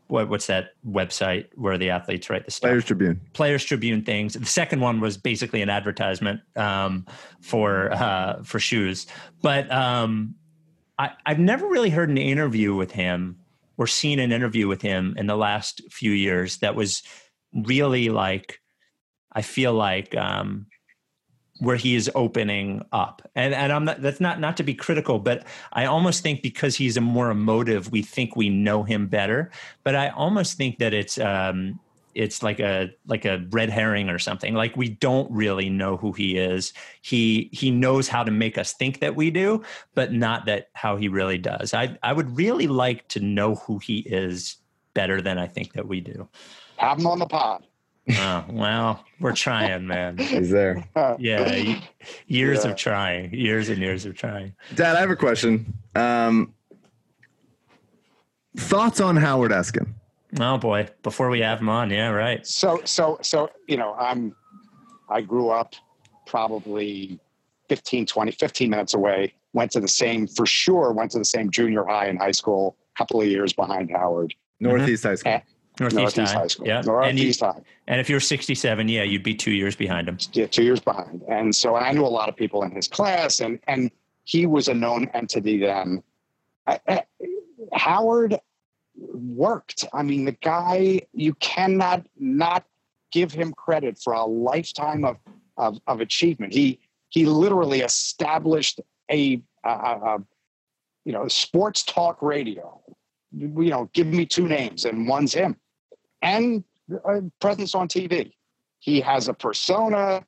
what, what's that website where the athletes write the stuff? Players Tribune. Players Tribune things. The second one was basically an advertisement um, for uh, for shoes, but um, I, I've never really heard an interview with him or seen an interview with him in the last few years that was really like I feel like um, where he is opening up. And and i'm not that's not not to be critical but i almost think because he's a more emotive we think we know him better. But i almost think that it's um it's like a like a red herring or something. Like we don't really know who he is. He he knows how to make us think that we do but not that how he really does. I i would really like to know who he is better than i think that we do. Have him on the pod oh, well, we're trying, man. He's there. Yeah, years yeah. of trying, years and years of trying. Dad, I have a question. Um, thoughts on Howard Eskin? Oh boy, before we have him on, yeah, right. So, so, so, you know, I'm, I grew up probably 15, 20, 15 minutes away. Went to the same, for sure, went to the same junior high and high school. A couple of years behind Howard. Northeast mm-hmm. High School. Northeast, Northeast High. High School. Yeah. Northeast and you, High. And if you're 67, yeah, you'd be two years behind him. Yeah, two years behind. And so I knew a lot of people in his class, and and he was a known entity then. I, I, Howard worked. I mean, the guy, you cannot not give him credit for a lifetime of of, of achievement. He he literally established a, a, a you know sports talk radio. You know, give me two names, and one's him and presence on TV. He has a persona.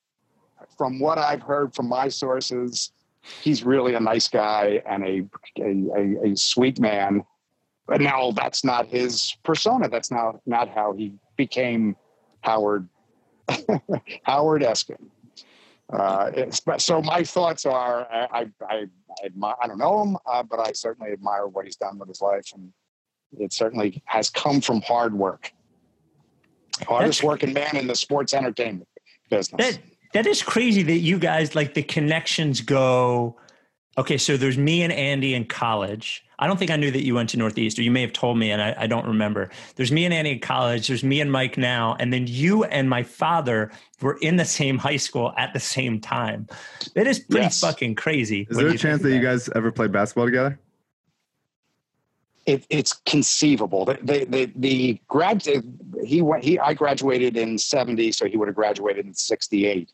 From what I've heard from my sources, he's really a nice guy and a a, a, a sweet man. But now that's not his persona. That's not not how he became Howard [laughs] Howard Eskin. Uh, so my thoughts are I I, I, admire, I don't know him, uh, but I certainly admire what he's done with his life, and it certainly has come from hard work Oh, hardest working man in the sports entertainment business. That, that is crazy that you guys like the connections go. Okay, so there's me and Andy in college. I don't think I knew that you went to Northeast, or you may have told me, and I, I, don't remember. There's me and Andy in college. There's me and Mike now, and then you and my father were in the same high school at the same time. It is pretty yes. fucking crazy. Is there a chance that, that you guys ever played basketball together? It, it's conceivable. The the the, the grad he went he I graduated in seventy, so he would have graduated in sixty eight,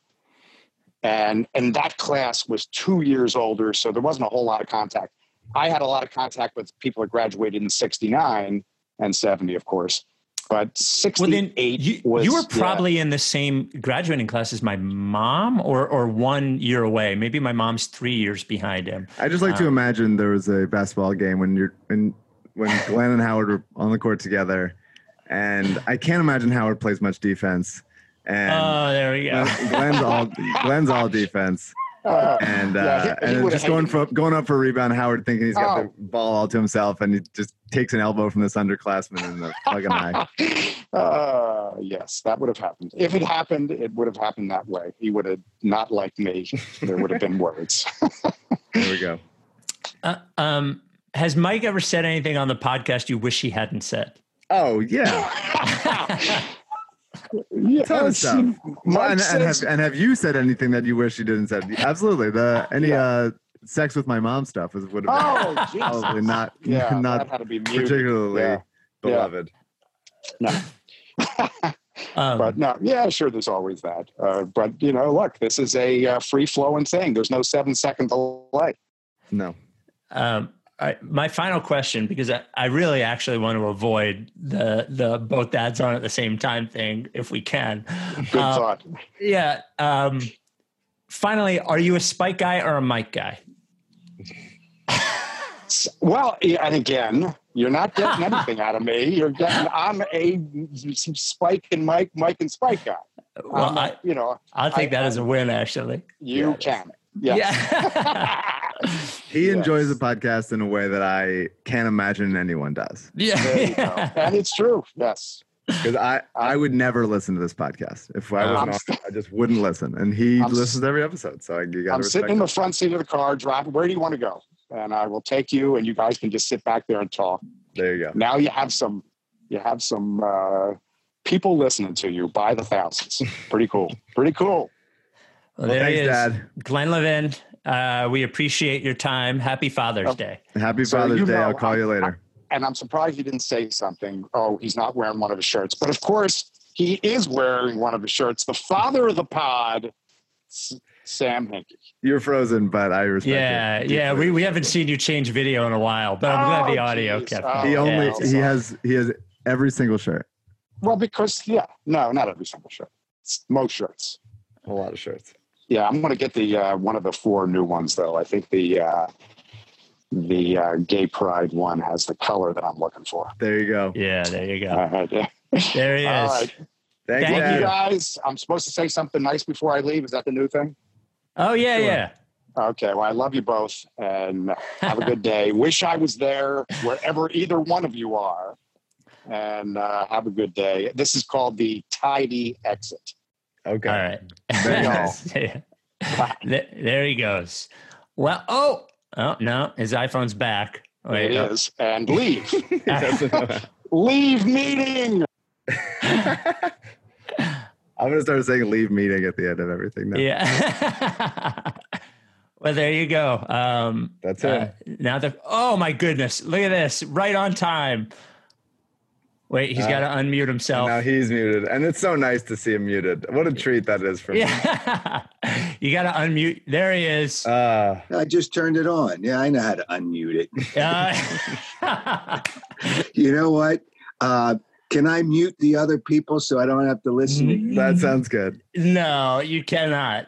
and and that class was two years older, so there wasn't a whole lot of contact. I had a lot of contact with people that graduated in sixty nine and seventy, of course. But sixty eight well, you, was you were probably yeah. in the same graduating class as my mom, or or one year away. Maybe my mom's three years behind him. I just like um, to imagine there was a basketball game when you're when when Glenn and Howard were on the court together, and I can't imagine Howard plays much defense. And oh, there we go. Glenn's all Glenn's all defense, [laughs] Uh, and uh, yeah, he, he and just going for going up for a rebound. Howard thinking he's got oh. the ball all to himself, and he just takes an elbow from this underclassman in the fucking eye. [laughs] Uh, yes, that would have happened. If it happened, it would have happened that way. He would have not liked me. There would have been words. [laughs] there we go. Uh, um, has Mike ever said anything on the podcast you wish he hadn't said? Oh yeah. [laughs] yeah, ton of stuff. Well, and, and, have, and have you said anything that you wish you didn't say? Absolutely. The any yeah. uh, sex with my mom stuff was would have been oh, probably not [laughs] yeah, [laughs] not particularly yeah. beloved. No. um, but no, yeah, sure. There's always that. Uh, but you know, look, this is a uh, free flowing thing. There's no seven second delay. No. Um, I, my final question, because I, I really actually want to avoid the the both dads on at the same time thing if we can. Good um, thought. Yeah. Um, finally, are you a Spike guy or a Mike guy? Well, and again, you're not getting [laughs] anything out of me. You're getting. I'm a Spike and Mike, Mike and Spike guy. Well, I, you know, I'll take I, that I, as a win. Actually, you yeah, can. Yes. Yeah. [laughs] [laughs] he yes. enjoys the podcast in a way that I can't imagine anyone does. Yeah, and it's true. Yes, because I I would never listen to this podcast if I was not. I just wouldn't listen, and he I'm, listens to every episode. So I, you got. I'm sitting in the front seat of the car, driving. Where do you want to go? And I will take you, and you guys can just sit back there and talk. There you go. Now you have some. You have some uh, people listening to you by the thousands. Pretty cool. Pretty cool. Well, there thanks, he is. Dad. Glenn Levin, uh, we appreciate your time. Happy Father's oh, Day. Happy so Father's Day. Know, I'll call you later. I, and I'm surprised you didn't say something. Oh, he's not wearing one of his shirts. But of course, he is wearing one of his shirts. The father of the pod, Sam Hinkie. You're frozen, but I respect yeah, it. Yeah, We, we haven't seen you change video in a while, but I'm glad the oh, audio geez. kept. Oh, he only yeah, he has he has every single shirt. Well, because yeah, no, not every single shirt. It's most shirts. A lot of shirts. Yeah, I'm going to get the uh, one of the four new ones though. I think the uh, the uh, gay pride one has the color that I'm looking for. There you go. Yeah, there you go. yeah. There he [laughs] is. All right. Thank, Thank you, guys. I'm supposed to say something nice before I leave. Is that the new thing? Oh yeah, sure. yeah. Okay, well, I love you both and have a good [laughs] day. Wish I was there wherever either one of you are. And uh, have a good day. This is called the Tidy Exit. Okay. All right. there, [laughs] there he goes. Well, oh, oh no, his iPhone's back. Wait, it oh. is, and leave. [laughs] leave meeting. [laughs] I'm gonna start saying leave meeting at the end of everything now. Yeah. well, there you go. Um, That's it. Uh, now the oh my goodness, look at this, right on time. Wait, he's uh, got to unmute himself. Now he's muted, and it's so nice to see him muted. What a treat that is for me. [laughs] You got to unmute. There he is. Uh, I just turned it on. Yeah, I know how to unmute it. [laughs] Uh, [laughs] you know what? Uh, can I mute the other people so I don't have to listen? Mm-hmm. That sounds good. No, you cannot.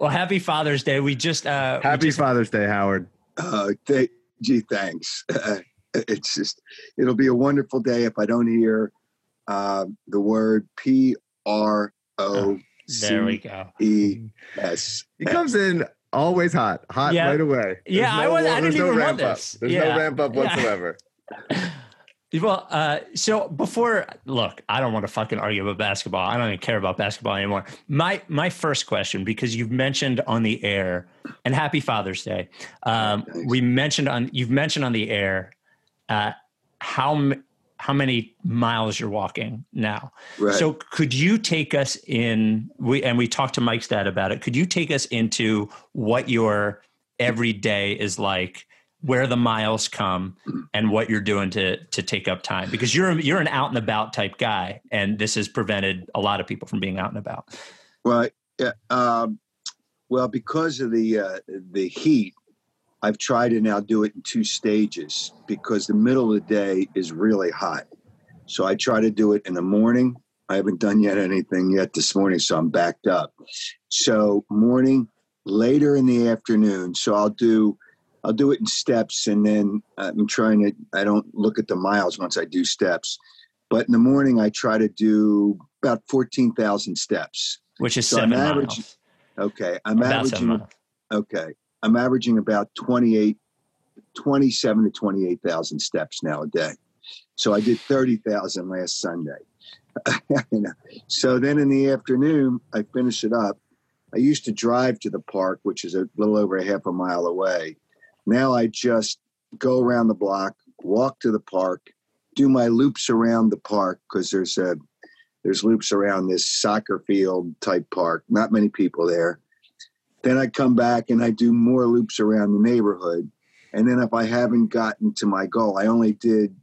Well, happy Father's Day. We just uh, happy we just, Father's Day, Howard. Uh, th- gee, thanks. [laughs] it's just it'll be a wonderful day if I don't hear uh, the word P R O C E S. He comes in always hot, hot yeah. right away. There's yeah, no, I was. I didn't even no ramp up. There's yeah. no ramp up whatsoever. Yeah. [laughs] Well, uh, so before, look, I don't want to fucking argue about basketball. I don't even care about basketball anymore. My my first question, because you've mentioned on the air, and Happy Father's Day. Um, we mentioned on you've mentioned on the air uh, how how many miles you're walking now. Right. So could you take us in we and we talked to Mike's dad about it. Could you take us into what your every day is like, where the miles come and what you're doing to to take up time? Because you're you're an out and about type guy and this has prevented a lot of people from being out and about. Well, yeah, um, well because of the uh, the heat I've tried to now do it in two stages because the middle of the day is really hot. So I try to do it in the morning. I haven't done yet anything yet this morning, so I'm backed up. So morning, later in the afternoon. So I'll do I'll do it in steps, and then I'm trying to. I don't look at the miles once I do steps, but in the morning I try to do about fourteen thousand steps, which is so seven average, miles. Okay, I'm About averaging Okay. I'm averaging about 28, 27 to 28,000 steps now a day. So I did 30,000 last Sunday. [laughs] so then in the afternoon, I finish it up. I used to drive to the park, which is a little over a half a mile away. Now I just go around the block, walk to the park, do my loops around the park because there's a there's loops around this soccer field type park. Not many people there. Then I come back and I do more loops around the neighborhood. And then if I haven't gotten to my goal, I only did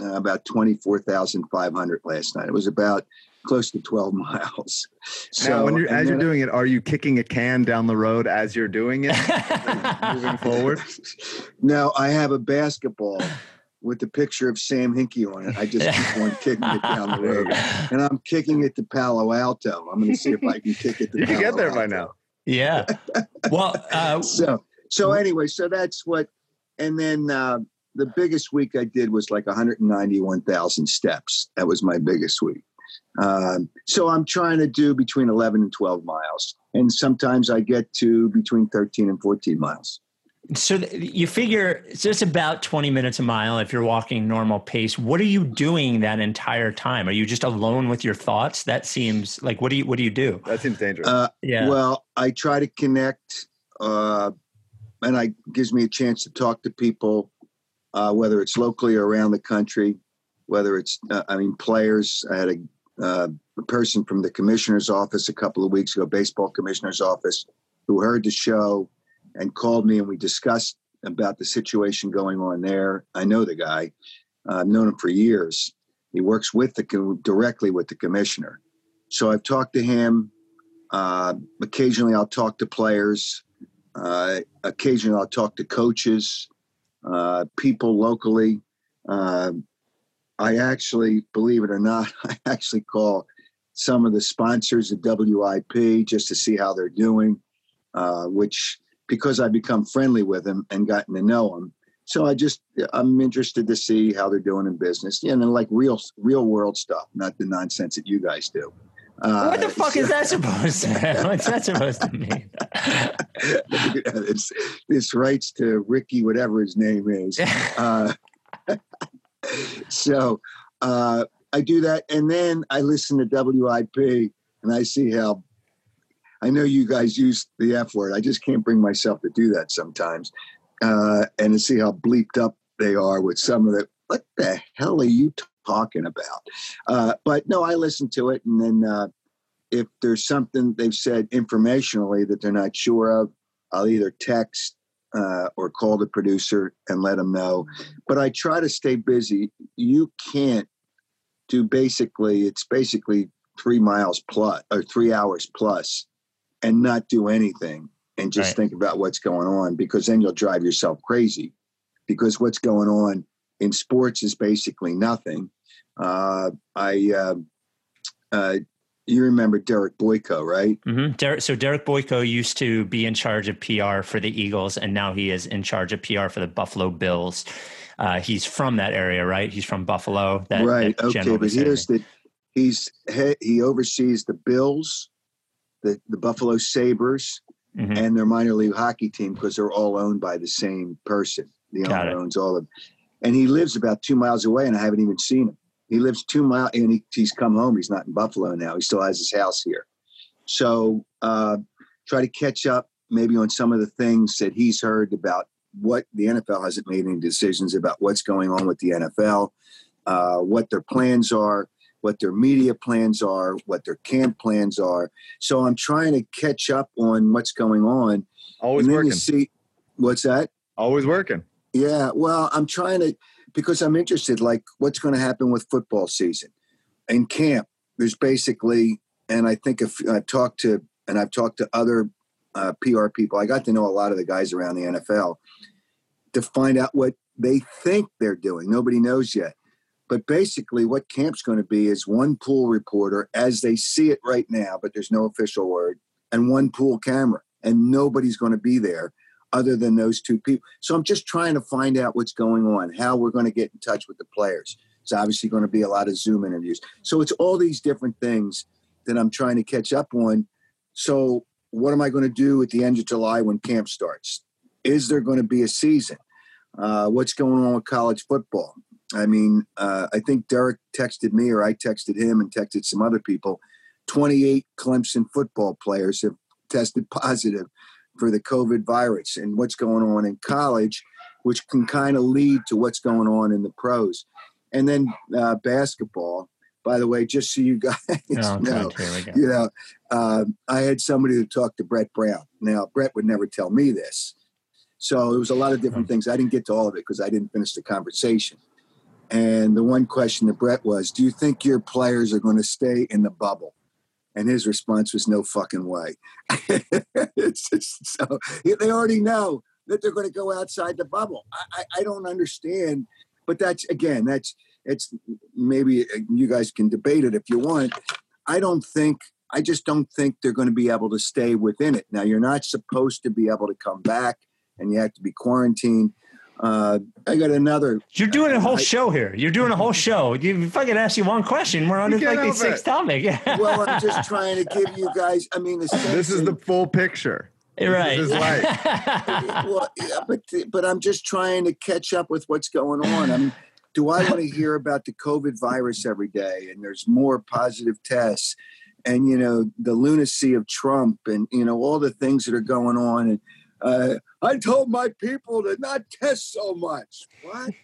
uh, about 24,500 last night. It was about close to 12 [laughs] miles. So now, when you're, as you're doing it, are you kicking a can down the road as you're doing it, [laughs] moving forward? No, I have a basketball with the picture of Sam Hinkie on it. I just keep on [laughs] kicking it down the road, and I'm kicking it to Palo Alto. I'm going to see if I can kick it. To you can get there Alto. by now. Yeah. Well, uh, [laughs] so so anyway, so that's what, and then uh, the biggest week I did was like 191,000 steps. That was my biggest week. Um, so I'm trying to do between 11 and 12 miles, and sometimes I get to between 13 and 14 miles. So you figure it's just about 20 minutes a mile if you're walking normal pace. What are you doing that entire time? Are you just alone with your thoughts? That seems like what do you what do you do? That seems dangerous. Uh, yeah. Well, I try to connect uh, and I gives me a chance to talk to people uh, whether it's locally or around the country, whether it's uh, I mean players. I had a, uh, a person from the commissioner's office a couple of weeks ago, baseball commissioner's office, who heard the show and called me and we discussed about the situation going on there. I know the guy. Uh, I've known him for years. He works with the directly with the commissioner. So I've talked to him. Uh, occasionally, I'll talk to players. Uh, occasionally, I'll talk to coaches, uh, people locally. Uh, I actually, believe it or not, [laughs] I actually call some of the sponsors of WIP just to see how they're doing, uh, which because I become friendly with them and gotten to know them. So I just I'm interested to see how they're doing in business, yeah, and then like real real world stuff, not the nonsense that you guys do. Uh, what the fuck is that supposed to? [laughs] What's that supposed to mean? [laughs] this, this Rights to Ricky, whatever his name is. [laughs] Uh, so uh, I do that, and then I listen to WIP, and I see how I know you guys use the F word. I just can't bring myself to do that sometimes. Uh, and to see how bleeped up they are with some of the, what the hell are you talking about? Uh, but no, I listen to it. And then uh, if there's something they've said informationally that they're not sure of, I'll either text uh, or call the producer and let them know. But I try to stay busy. You can't do basically, it's basically three miles plus or three hours plus and not do anything and just right. think about what's going on because then you'll drive yourself crazy because what's going on in sports is basically nothing. Uh, I, uh, uh, you remember Derek Boyko, right? Mm-hmm. Derek, so Derek Boyko used to be in charge of PR for the Eagles, and now he is in charge of PR for the Buffalo Bills. Uh, he's from that area, right? He's from Buffalo. That, right. That okay, but here's the he's he oversees the Bills, the, the Buffalo Sabres mm-hmm. and their minor league hockey team because they're all owned by the same person. The Got owner it. owns all of them. And he lives about two miles away, and I haven't even seen him. He lives two miles, and he, he's come home. He's not in Buffalo now. He still has his house here. So uh, try to catch up maybe on some of the things that he's heard about what the NFL hasn't made any decisions about what's going on with the NFL, uh, what their plans are, what their media plans are, what their camp plans are. So I'm trying to catch up on what's going on. Always working. see, what's that? Always working. Yeah. Well, I'm trying to because I'm interested. Like, what's going to happen with football season in camp? There's basically, and I think if I've talked to and I've talked to other uh, PR people, I got to know a lot of the guys around the NFL to find out what they think they're doing. Nobody knows yet. But basically, what camp's going to be is one pool reporter as they see it right now, but there's no official word, and one pool camera, and nobody's going to be there other than those two people. So I'm just trying to find out what's going on, how we're going to get in touch with the players. It's obviously going to be a lot of Zoom interviews. So it's all these different things that I'm trying to catch up on. So what am I going to do at the end of July when camp starts? Is there going to be a season? Uh, what's going on with college football? I mean, uh, I think Derek texted me or I texted him and texted some other people. 28 Clemson football players have tested positive for the COVID virus and what's going on in college, which can kind of lead to what's going on in the pros. And then uh, basketball, by the way, just so you [laughs] guys oh, know, you know, uh, I had somebody who talked to Brett Brown. Now, Brett would never tell me this. So there was a lot of different hmm. things. I didn't get to all of it because I didn't finish the conversation. And the one question to Brett was, Do you think your players are going to stay in the bubble? And his response was, No fucking way. [laughs] just, so they already know that they're going to go outside the bubble. I, I, I don't understand. But that's, again, that's, it's maybe uh, you guys can debate it if you want. I don't think, I just don't think they're going to be able to stay within it. Now, you're not supposed to be able to come back and you have to be quarantined. Uh, I got another. You're doing a whole I, show here. You're doing a whole [laughs] show. You, if I could ask you one question, we're on like the sixth topic. [laughs] well, I'm just trying to give you guys. I mean, this is the full picture. Right. [laughs] well, yeah, but but I'm just trying to catch up with what's going on. I mean, do I want to hear about the COVID virus every day? And there's more positive tests, and you know the lunacy of Trump, and you know all the things that are going on, and uh, I told my people to not test so much. What?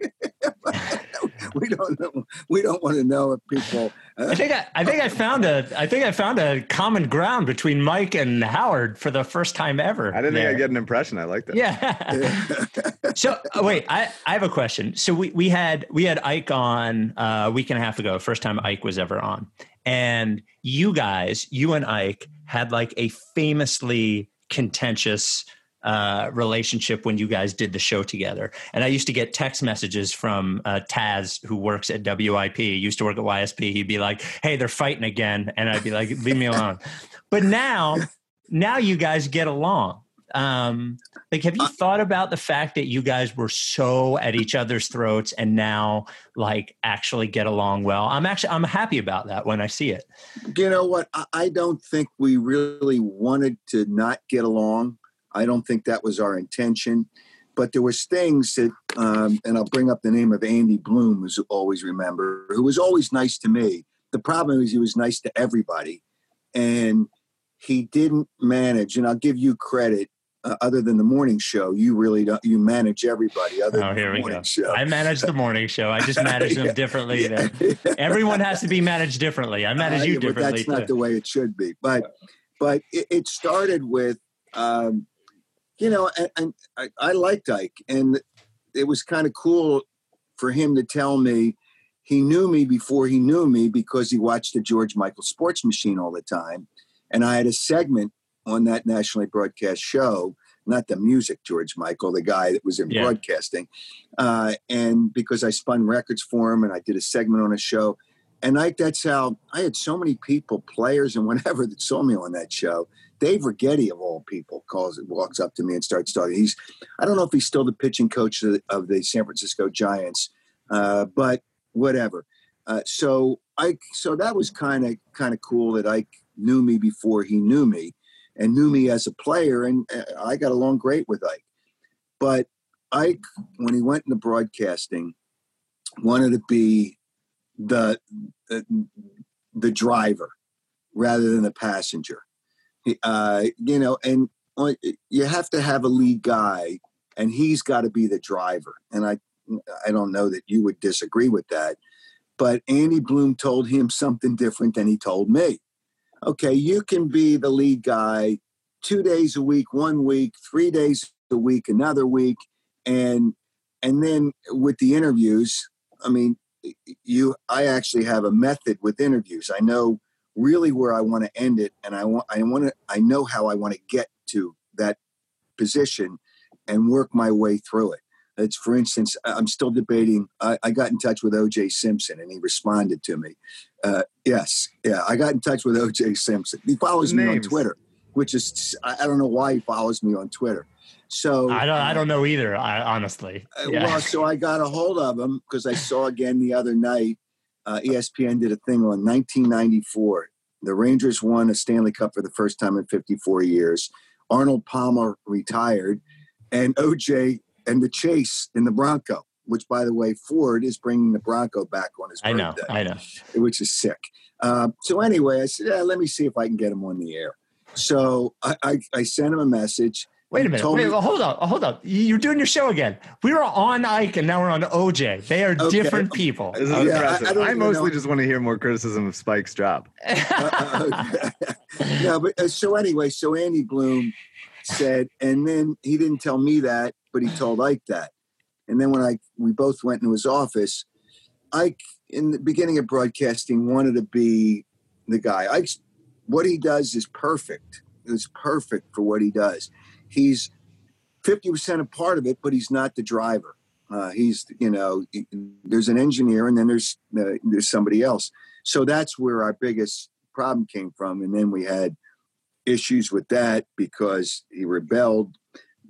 [laughs] we don't know. We don't want to know if people. Uh, I think I, I, think I found a I think I found a common ground between Mike and Howard for the first time ever. I didn't there. think I'd get an impression. I like that. Yeah. so uh, wait, I, I have a question. So we we had we had Ike on uh, a week and a half ago. First time Ike was ever on, and you guys, you and Ike had like a famously contentious uh, relationship when you guys did the show together. And I used to get text messages from uh, Taz, who works at WIP, used to work at YSP. He'd be like, "Hey, they're fighting again," and I'd be like, "Leave me alone." but now, now you guys get along. Um, like, have you uh, thought about the fact that you guys were so at each other's throats and now, like, actually get along well? I'm actually I'm happy about that when I see it. You know what? I don't think we really wanted to not get along. I don't think that was our intention. But there was things that, um, and I'll bring up the name of Andy Bloom, who's always remember, who was always nice to me. The problem is he was nice to everybody, and he didn't manage. And I'll give you credit. Uh, other than the morning show, you really don't. You manage everybody. Other oh, here we go. Show. I manage the morning show. I just manage them [laughs] differently. Yeah, [laughs] Everyone has to be managed differently. I manage uh, you differently. that's not the way it should be. But but it, it started with um, you know, and, and I, I liked Ike, and it was kind of cool for him to tell me he knew me before he knew me because he watched the George Michael Sports Machine all the time, and I had a segment on that nationally broadcast show. Not the music, George Michael, the guy that was in yeah. broadcasting. Uh, and because I spun records for him and I did a segment on a show. And I, that's how I had so many people, players and whatever, that saw me on that show Dave Righetti of all people calls it, walks up to me and starts talking. He's, I don't know if he's still the pitching coach of the, of the San Francisco Giants, uh, but whatever. Uh, so I, so that was kind of kind of cool that Ike knew me before he knew me, and knew me as a player, and uh, I got along great with Ike. But Ike, when he went into broadcasting, wanted to be the the, driver rather than the passenger uh, you know, and you have to have a lead guy, and he's got to be the driver. And I, I don't know that you would disagree with that, but Andy Bloom told him something different than he told me. Okay, you can be the lead guy two days a week, one week, three days a week, another week, and and then with the interviews, I mean, you, I actually have a method with interviews. I know really where I want to end it, and I want I want to I know how I want to get to that position and work my way through it. It's for instance, I'm still debating. I, I got in touch with O.J. Simpson, and he responded to me. Uh, yes, yeah, I got in touch with O.J. Simpson. He follows Names. me on Twitter, which is I don't know why he follows me on Twitter. So I don't I don't know either. I, honestly, uh, yeah. well, so I got a hold of him because I saw again the other night uh, ESPN did a thing on 1994 The Rangers won a Stanley Cup for the first time in 54 years. Arnold Palmer retired, and OJ and the chase in the Bronco, which, by the way, Ford is bringing the Bronco back on his birthday. I know, I know, which is sick. Uh, so anyway, I said, yeah, let me see if I can get him on the air. So I, I, I sent him a message. Wait a minute. Wait, me, hold on. Hold on. You're doing your show again. We were on Ike and now we're on OJ. They are okay. different people. This is okay. impressive. I, I, I mostly know. just want to hear more criticism of Spike's job. [laughs] uh, uh, no, [laughs] but uh, so anyway, so Andy Bloom said, and then he didn't tell me that, but he told Ike that. And then when I we both went into his office, Ike in the beginning of broadcasting wanted to be the guy. Ike's what he does is perfect. It's perfect for what he does. He's 50% a part of it, but he's not the driver. Uh, he's, you know, there's an engineer and then there's uh, there's somebody else. So that's where our biggest problem came from. And then we had issues with that because he rebelled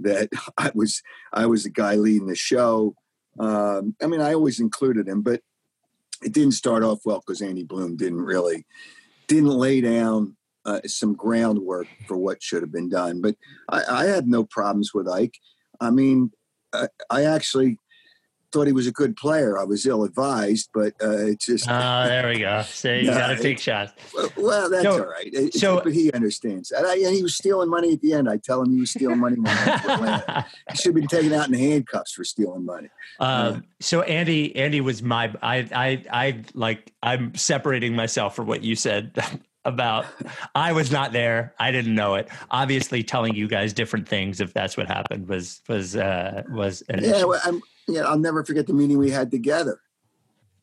that [laughs] I was I was the guy leading the show. Um, I mean, I always included him, but it didn't start off well because Andy Bloom didn't really didn't lay down uh, some groundwork for what should have been done. But I, I had no problems with Ike. I mean, I, I actually thought he was a good player. I was ill advised, but uh, it's just. Oh, there we go. So you got to take shots. Well, well that's so, all right. It, so, but he understands. And, I, and, he was stealing money at the end. I tell him he was stealing money. [laughs] he should be taken out in handcuffs for stealing money. Um, uh, so Andy, Andy was my. I, I, I like. I'm separating myself from what you said. [laughs] about I was not there. I didn't know it. Obviously, telling you guys different things if that's what happened was was uh, was an yeah. Well, Yeah, I'll never forget the meeting we had together.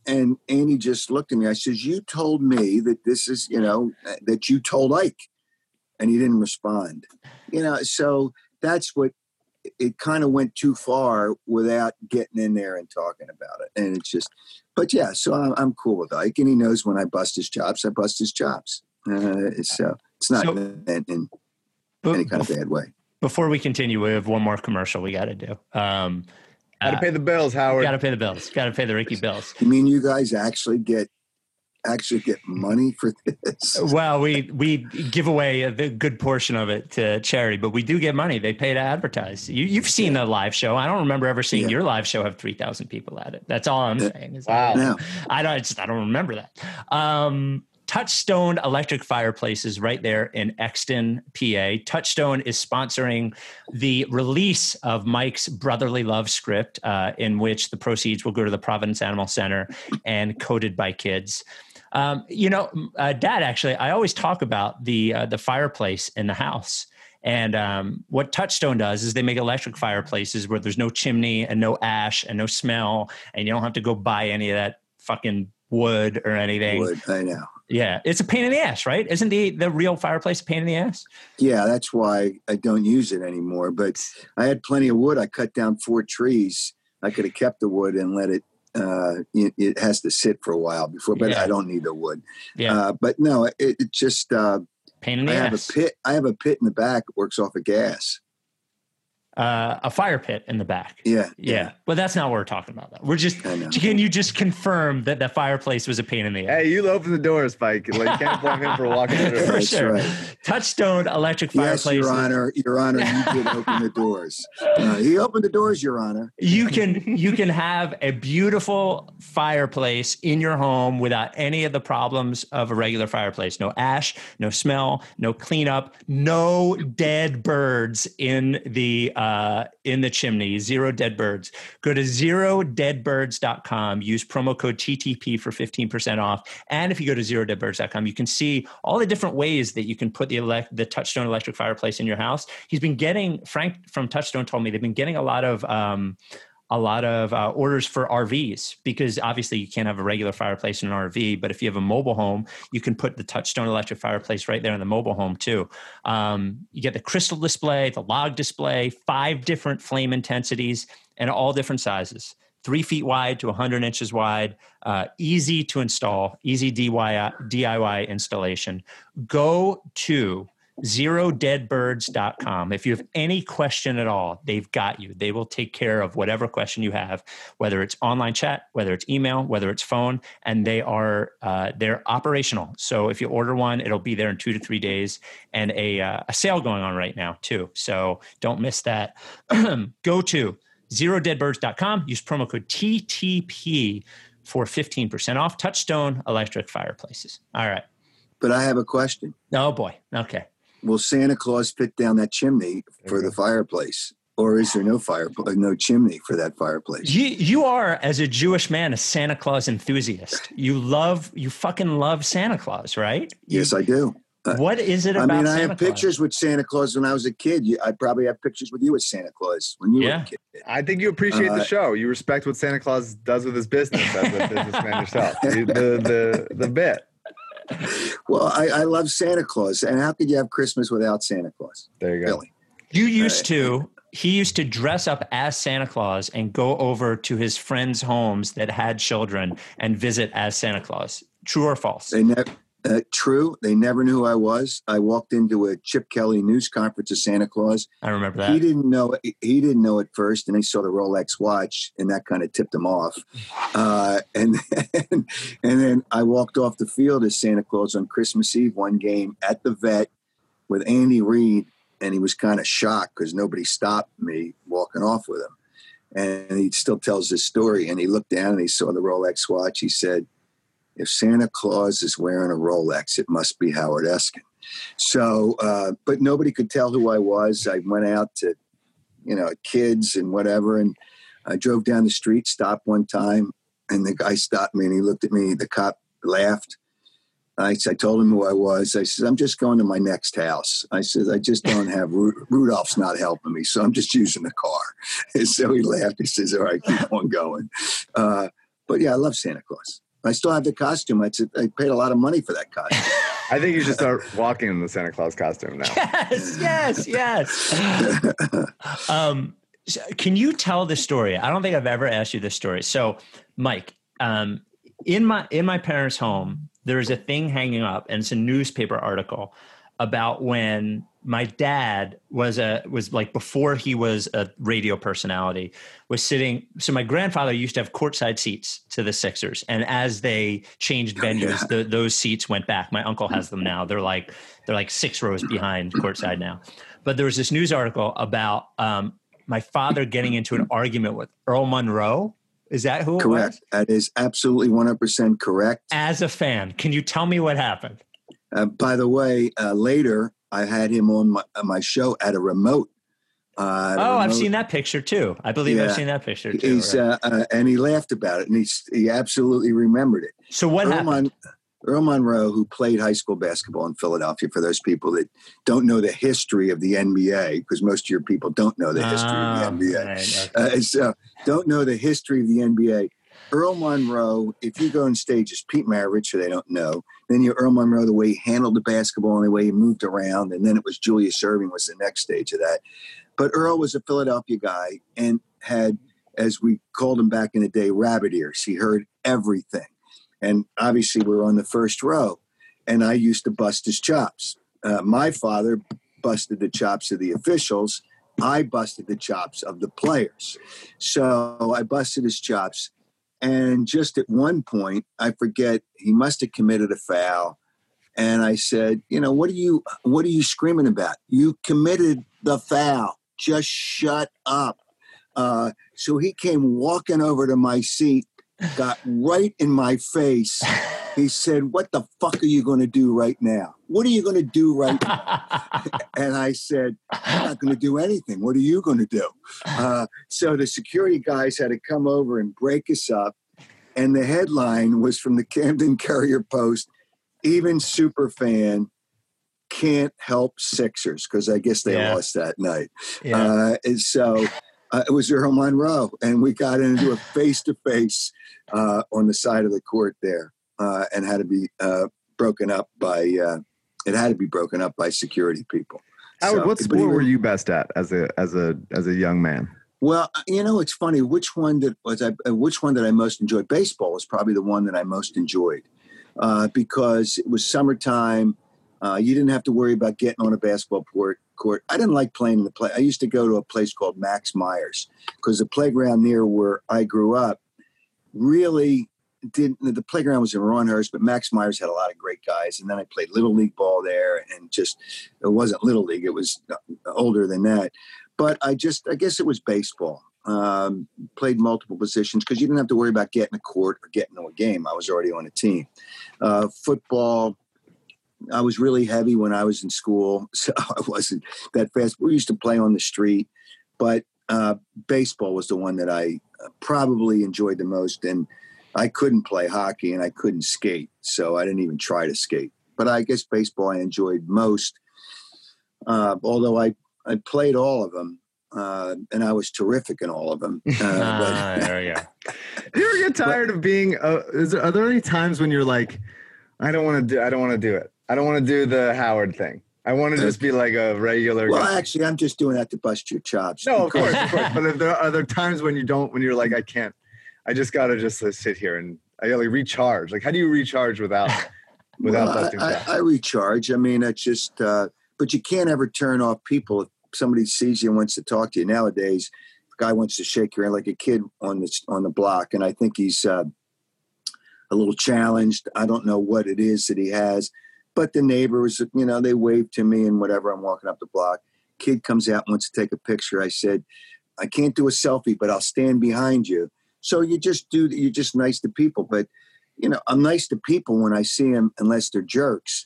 And Andy just looked at me. I says, "You told me that this is, you know, that you told Ike," and he didn't respond. You know, so that's what it kind of went too far without getting in there and talking about it. And it's just, but yeah, so I'm, I'm cool with Ike, and he knows when I bust his chops, I bust his chops. Uh, it's uh, it's not so, in, in any kind of bad way. Before we continue, we have one more commercial we got to do. Um, Got to pay the bills, Howard. Got to pay the bills. Got to pay the Ricky bills. You mean you guys actually get actually get money for this? Well, we we give away a good portion of it to charity, but we do get money. They pay to advertise. You, have seen the live show. I don't remember ever seeing yeah. your live show have three thousand people at it. That's all I'm saying. is. wow. I don't. I just I don't remember that. Um, Touchstone Electric Fireplaces right there in Exton, PA. Touchstone is sponsoring the release of Mike's Brotherly Love script, uh, in which the proceeds will go to the Providence Animal Center and Coded by Kids. Um, you know, uh, Dad, actually, I always talk about the uh, the fireplace in the house. And um, what Touchstone does is they make electric fireplaces where there's no chimney and no ash and no smell, and you don't have to go buy any of that fucking wood or anything. Wood, I know. Yeah, it's a pain in the ass, right? Isn't the the real fireplace a pain in the ass? Yeah, that's why I don't use it anymore. But I had plenty of wood. I cut down four trees. I could have kept the wood and let it. Uh, it, it has to sit for a while before, but yeah. I don't need the wood. Yeah. Uh, but no, it, it just uh, pain in the I ass. have a pit. I have a pit in the back. Works off of gas uh, a fire pit in the back. Yeah, yeah, yeah. But that's not what we're talking about. Though. We're just can you just confirm that the fireplace was a pain in the ass? Hey, you open the door, Spike. Like, you can't [laughs] blame him for walking through. for sure. Right. Touchstone electric fireplace. Yes, Your Honor. Your Honor, you [laughs] did open the doors. Uh, he opened the doors, Your Honor. You can you can have a beautiful fireplace in your home without any of the problems of a regular fireplace. No ash, no smell, no cleanup, no dead birds in the. Uh, uh, in the chimney, zero dead birds. Go to zerodeadbirds.com, use promo code TTP for 15% off. And if you go to zerodeadbirds.com, you can see all the different ways that you can put the, elect- the Touchstone electric fireplace in your house. He's been getting, Frank from Touchstone told me they've been getting a lot of, um, a lot of uh, orders for RVs because obviously you can't have a regular fireplace in an RV, but if you have a mobile home, you can put the Touchstone electric fireplace right there in the mobile home too. Um, you get the crystal display, the log display, five different flame intensities, and all different sizes. Three feet wide to 100 inches wide, uh, easy to install, easy DIY, DIY installation. Go to zerodeadbirds.com. If you have any question at all, they've got you. They will take care of whatever question you have, whether it's online chat, whether it's email, whether it's phone, and they are uh, they're operational. So if you order one, it'll be there in two to three days, and a uh, a sale going on right now too. So don't miss that. [clears throat] Go to zerodeadbirds.com. Use promo code TTP for 15% off Touchstone electric fireplaces. All right. But I have a question. Oh boy. Okay. Will Santa Claus fit down that chimney for the fireplace? Or is there no fire, no chimney for that fireplace? You, you are, as a Jewish man, a Santa Claus enthusiast. You love, you fucking love Santa Claus, right? You, yes, I do. Uh, what is it about? I mean, I Santa have Claus? pictures with Santa Claus when I was a kid. I probably have pictures with you with Santa Claus when you Yeah. were a kid. I think you appreciate Uh, the show. You respect what Santa Claus does with his business as a businessman [laughs] yourself. You- the, the, the bit. Well, I, I love Santa Claus, and how could you have Christmas without Santa Claus? There you go. Really? You used to. He used to dress up as Santa Claus and go over to his friends' homes that had children and visit as Santa Claus. True or false? They never. Uh, true. They never knew who I was. I walked into a Chip Kelly news conference of Santa Claus. I remember that. He didn't know. He didn't know at first, and he saw the Rolex watch, and that kind of tipped him off. Uh, [laughs] and then, and then I walked off the field as Santa Claus on Christmas Eve, one game at the vet with Andy Reid, and he was kind of shocked because nobody stopped me walking off with him. And he still tells this story. And he looked down and he saw the Rolex watch. He said, "If Santa Claus is wearing a Rolex, it must be Howard Eskin." So, uh, but nobody could tell who I was. I went out to, you know, kids and whatever, and I drove down the street, stopped one time, and the guy stopped me and he looked at me. The cop laughed. I, I told him who I was. I said, I'm just going to my next house. I said, I just don't have, Ru- Rudolph's not helping me, so I'm just using the car. [laughs] And so he laughed. He says, All right, keep on going. Uh, but yeah, I love Santa Claus. I still have the costume. I, paid a lot of money for that costume. [laughs] I think you should start walking in the Santa Claus costume now. Yes, yes, yes. [laughs] um, so can you tell the story? I don't think I've ever asked you this story. So, Mike, um, in my in my parents' home, there is a thing hanging up, and it's a newspaper article about when my dad was a was like before he was a radio personality was sitting so my grandfather used to have courtside seats to the Sixers. And as they changed venues the, those seats went back. My uncle has them now. They're like they're like six rows behind courtside now. But there was this news article about um, my father getting into an argument with Earl Monroe. Is that who correct. That is absolutely 100% correct. as a fan can you tell me what happened Uh, by the way, uh, later I had him on my, uh, my show at a remote. Uh, oh I've seen that picture too I believe I've seen that picture too He's right. uh, uh, and he laughed about it, and he's, he absolutely remembered it. so what Earl, happened Mon- Earl Monroe, who played high school basketball in Philadelphia, for those people that don't know the history of the NBA, because most of your people don't know the history Ah, of the NBA. right, okay. Uh, so don't know the history of the NBA. Earl Monroe, if you go on stages, Pete Maravich, who they don't know, then you Earl Monroe, the way he handled the basketball and the way he moved around, and then it was Julius Erving was the next stage of that. But Earl was a Philadelphia guy and had, as we called him back in the day, rabbit ears. He heard everything. And obviously, we were on the first row, and I used to bust his chops. Uh, my father busted the chops of the officials. I busted the chops of the players. So I busted his chops. And just at one point, I forget, he must have committed a foul. And I said, you know, what are you what are you screaming about? You committed the foul. Just shut up. Uh, so he came walking over to my seat, got right in my face. [laughs] He said, What the fuck are you going to do right now? What are you going to do right now? [laughs] And I said, I'm not going to do anything. What are you going to do? Uh, so the security guys had to come over and break us up. And the headline was from the Camden Courier Post even super fan can't help Sixers because I guess they Yeah. lost that night. yeah. Uh, and so uh, it was Earl Monroe, and we got into a face to face on the side of the court there, uh, and had to be uh, broken up by. Uh, it had to be broken up by security people. Howard, So- what sport were you best at as a as a as a young man? Well, you know, it's funny. Which one that was I? uh, Which one that I most enjoyed? Baseball was probably the one that I most enjoyed uh, because it was summertime. Uh, you didn't have to worry about getting on a basketball court. Court. I didn't like playing in the play. I used to go to a place called Max Myers because the playground near where I grew up really didn't. The playground was in Rhawnhurst, but Max Myers had a lot of great guys. And then I played little league ball there, and just it wasn't little league; it was uh, older than that. But I just, I guess it was baseball. Um, played multiple positions because you didn't have to worry about getting a court or getting to a game. I was already on a team. Uh, football, I was really heavy when I was in school, [laughs] so I wasn't that fast. We used to play on the street, but uh, baseball was the one that I uh, probably enjoyed the most. And I couldn't play hockey and I couldn't skate, so I didn't even try to skate. But I guess baseball I enjoyed most, uh, although I I played all of them uh, and I was terrific in all of them. [laughs] Uh, ah, [laughs] there we go. do you ever get tired but, of being? Uh, there, are there any times when you're like, I don't want to do, I don't want to do it. I don't want to do the Howard thing. I want to just be like a regular. Well, guy. actually, I'm just doing that to bust your chops. No, of [laughs] course, of course. But if there are there times when you don't, when you're like, I can't, I just got to just uh, sit here and I gotta like, recharge. Like, how do you recharge without [laughs] without well, I, I, I, recharge. I mean, it's just, uh, but you can't ever turn off people If somebody sees you and wants to talk to you nowadays, the guy wants to shake your hand like a kid on the on the block, and I think he's uh, a little challenged. I don't know what it is that he has, but the neighbors, you know, they wave to me and whatever. I'm walking up the block. Kid comes out wants to take a picture. I said, I can't do a selfie, but I'll stand behind you. So you just do. You're just nice to people, but you know, I'm nice to people when I see them, unless they're jerks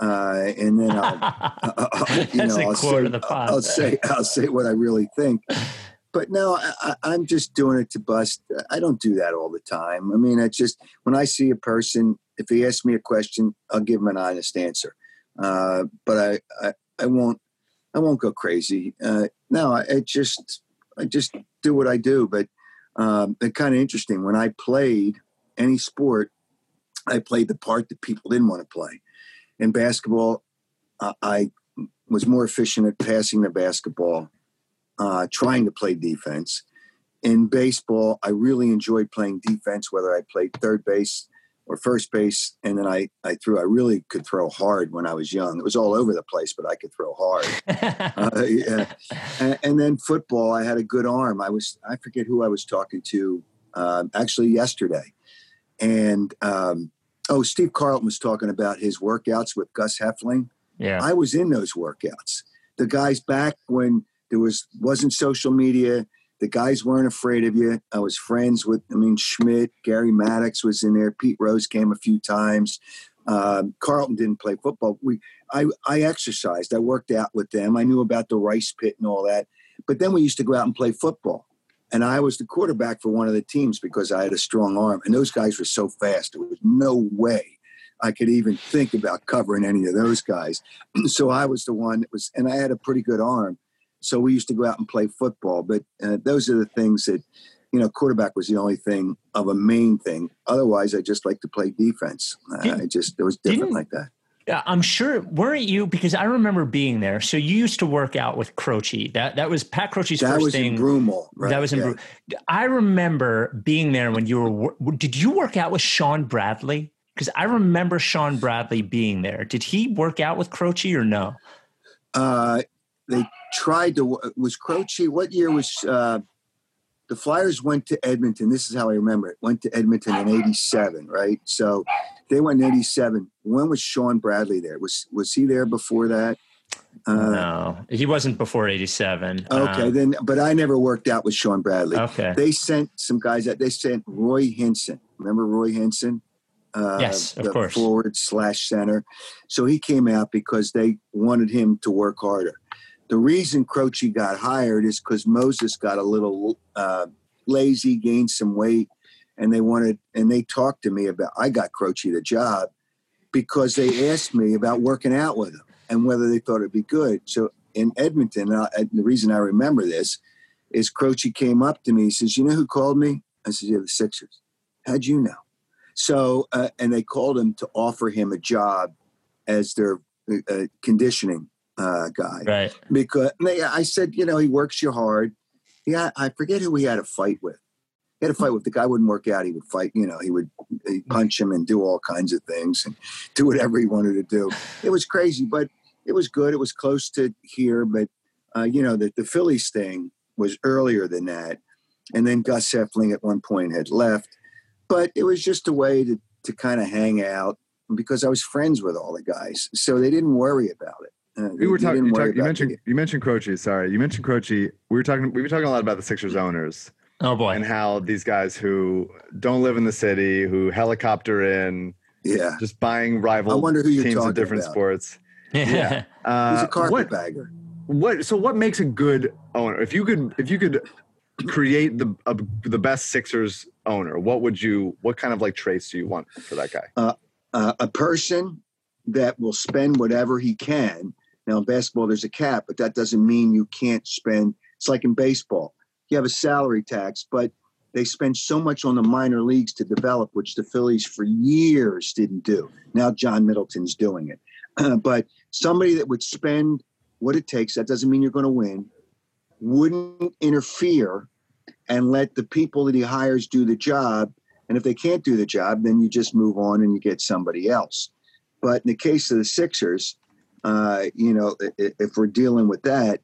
uh, and then I'll, [laughs] [laughs] I'll you know, I'll say, I'll say, I'll say what I really think. But no, I, I'm just doing it to bust. I don't do that all the time. I mean, it's just when I see a person, if he asks me a question, I'll give him an honest answer. Uh, but I, I, I won't, I won't go crazy. Uh, no, I, I just, I just do what I do. But um, it's kind of interesting. When I played any sport, I played the part that people didn't want to play in basketball, uh, I was more efficient at passing the basketball, uh, trying to play defense. In baseball, I really enjoyed playing defense, whether I played third base or first base. And then I, I threw, I really could throw hard when I was young. It was all over the place, but I could throw hard. [laughs] uh, yeah. and, and, then football, I had a good arm. I was, I forget who I was talking to uh, actually yesterday. And um, oh, Steve Carlton was talking about his workouts with Gus Hoefling. Yeah. I was in those workouts. The guys back when there was wasn't social media, the guys weren't afraid of you. I was friends with, I mean, Schmidt, Gary Maddox was in there. Pete Rose came a few times. Um, Carlton didn't play football. We, I, I exercised. I worked out with them. I knew about the rice pit and all that. But then we used to go out and play football and I was the quarterback for one of the teams because I had a strong arm, and those guys were so fast. There was no way I could even think about covering any of those guys. [clears throat] so I was the one that was, and I had a pretty good arm. So we used to go out and play football. But uh, those are the things that, you know, quarterback was the only thing of a main thing. Otherwise, I just like to play defense. Uh, I just it was different like that. Yeah, I'm sure weren't you because I remember being there. So you used to work out with Croce. That that was Pat Croce's that first was thing. In Broomall, right? That was in. Yeah. I remember being there when you were. Did you work out with Shawn Bradley? Because I remember Shawn Bradley being there. Did he work out with Croce or no? Uh, they tried to. Was Croce? What year was? Uh, the Flyers went to Edmonton. This is how I remember it. Went to Edmonton in '87, right? So they went in '87. When was Shawn Bradley there? Was was he there before that? Uh, no, he wasn't before '87. Okay, um, then, but I never worked out with Shawn Bradley. Okay, they sent some guys out. They sent Roy Hinson. Remember Roy Hinson? Uh, yes, of course. Forward slash center. So he came out because they wanted him to work harder. The reason Croce got hired is because Moses got a little uh, lazy, gained some weight, and they wanted and they talked to me about. I got Croce the job because they asked me about working out with him and whether they thought it'd be good. So in Edmonton, I, the reason I remember this is Croce came up to me. He says, "You know who called me?" I said, "Yeah, the Sixers." How'd you know? So uh, and they called him to offer him a job as their uh, conditioning uh, guy. Right. Because I said, you know, he works you hard. Yeah, I forget who he had a fight with. He had a fight with the guy wouldn't work out. He would fight, you know, he would punch him and do all kinds of things and do whatever he wanted to do. It was crazy, but it was good. It was close to here, but uh, you know, the, the Phillies thing was earlier than that. And then Gus Hoefling at one point had left. But it was just a way to, to kind of hang out because I was friends with all the guys. So they didn't worry about it. Uh, we were talking. You, talk, you mentioned you mentioned Croce. Sorry, you mentioned Croce. We were talking. We were talking a lot about the Sixers owners. Oh boy! And how these guys who don't live in the city, who helicopter in, yeah, just buying rival I wonder who teams in different about. sports. Yeah, [laughs] uh, he's a carpetbagger. What, what? So what makes a good owner? If you could, if you could create the uh, the best Sixers owner, what would you? What kind of like traits do you want for that guy? Uh, uh, a person that will spend whatever he can. Now in basketball, there's a cap, but that doesn't mean you can't spend. It's like in baseball, you have a salary tax, but they spend so much on the minor leagues to develop, which the Phillies for years didn't do. Now John Middleton's doing it, [clears throat] but somebody that would spend what it takes. That doesn't mean you're going to win wouldn't interfere and let the people that he hires do the job. And if they can't do the job, then you just move on and you get somebody else. But in the case of the Sixers, uh, you know, if we're dealing with that,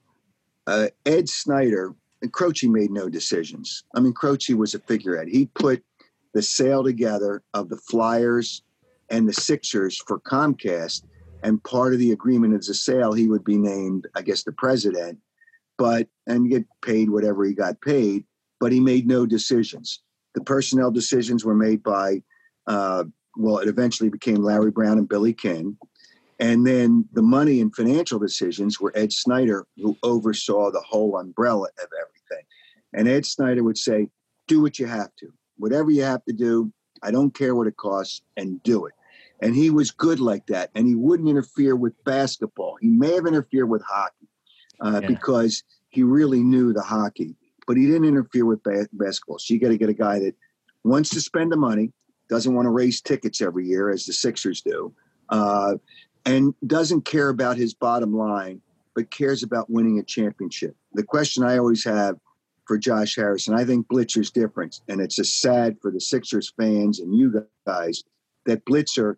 uh, Ed Snider and Croce made no decisions. I mean, Croce was a figurehead. He put the sale together of the Flyers and the Sixers for Comcast. And part of the agreement is a sale, he would be named, I guess, the president but and get paid whatever he got paid, but he made no decisions. The personnel decisions were made by, uh, well, it eventually became Larry Brown and Billy King. And then the money and financial decisions were Ed Snider, who oversaw the whole umbrella of everything. And Ed Snider would say, do what you have to. Whatever you have to do, I don't care what it costs, and do it. And he was good like that. And he wouldn't interfere with basketball. He may have interfered with hockey, uh, yeah. because he really knew the hockey, but he didn't interfere with ba- basketball. So you got to get a guy that wants to spend the money, doesn't want to raise tickets every year as the Sixers do, uh, and doesn't care about his bottom line, but cares about winning a championship. The question I always have for Josh Harris, and I think Blitzer's different, and it's a sad for the Sixers fans and you guys that Blitzer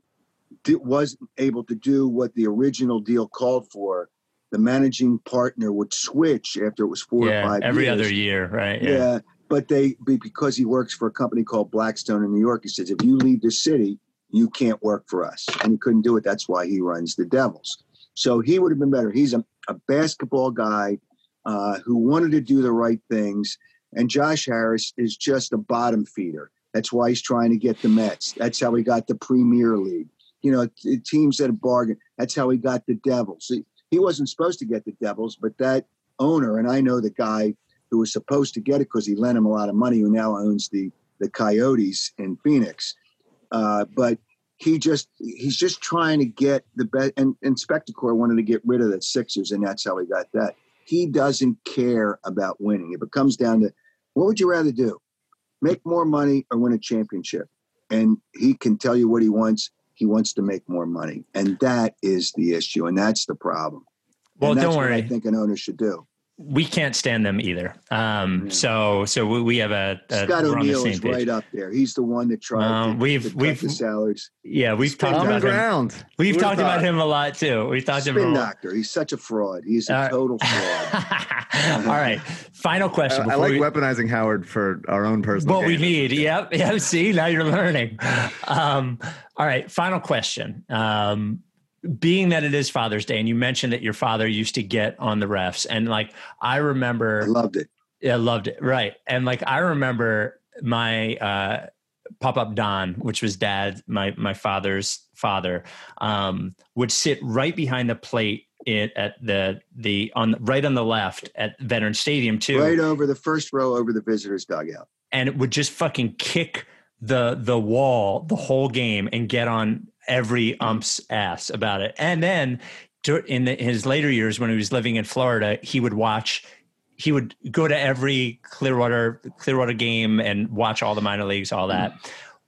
wasn't able to do what the original deal called for the managing partner would switch after it was four yeah, or five every years. other year, right? Yeah. yeah. But they because he works for a company called Blackstone in New York, he says if you leave the city, you can't work for us. And he couldn't do it. That's why he runs the Devils. So he would have been better. He's a, a basketball guy uh, who wanted to do the right things. And Josh Harris is just a bottom feeder. That's why he's trying to get the Mets. That's how he got the Premier League. You know, teams that bargain. That's how he got the Devils he wasn't supposed to get the Devils, but that owner, and I know the guy who was supposed to get it because he lent him a lot of money, who now owns the the Coyotes in Phoenix. Uh, but he just he's just trying to get the best. And, and Spectacor wanted to get rid of the Sixers, and that's how he got that. He doesn't care about winning. If it comes down to what would you rather do, make more money or win a championship? And he can tell you what he wants he wants to make more money, and that is the issue, and that's the problem. Well, don't worry. I think an owner should do. We can't stand them either. Um, yeah. So, so we have a, a Scott O'Neill is page. right up there. He's the one that tried um, to, we've to we've the salaries. Yeah, we've talked about ground. him. We've talked about him a lot too. We've talked Spin about him. doctor. He's such a fraud. He's a uh, total fraud. [laughs] All right, final question. I, I like we, weaponizing Howard for our own personal. What we need. Yep. [laughs] Yep. See, now you're learning. Um, all right, final question. Being that it is Father's Day, and you mentioned that your father used to get on the refs, and like I remember, I loved it. Yeah, loved it. Right, and like I remember my uh, pop up Don, which was dad, my my father's father, um, would sit right behind the plate it at the the on right on the left at Veteran Stadium too, right over the first row over the visitors dugout, and it would just fucking kick the the wall the whole game and get on every ump's ass about it. And then in the, his later years, when he was living in Florida, he would watch. He would go to every Clearwater Clearwater game and watch all the minor leagues, all that.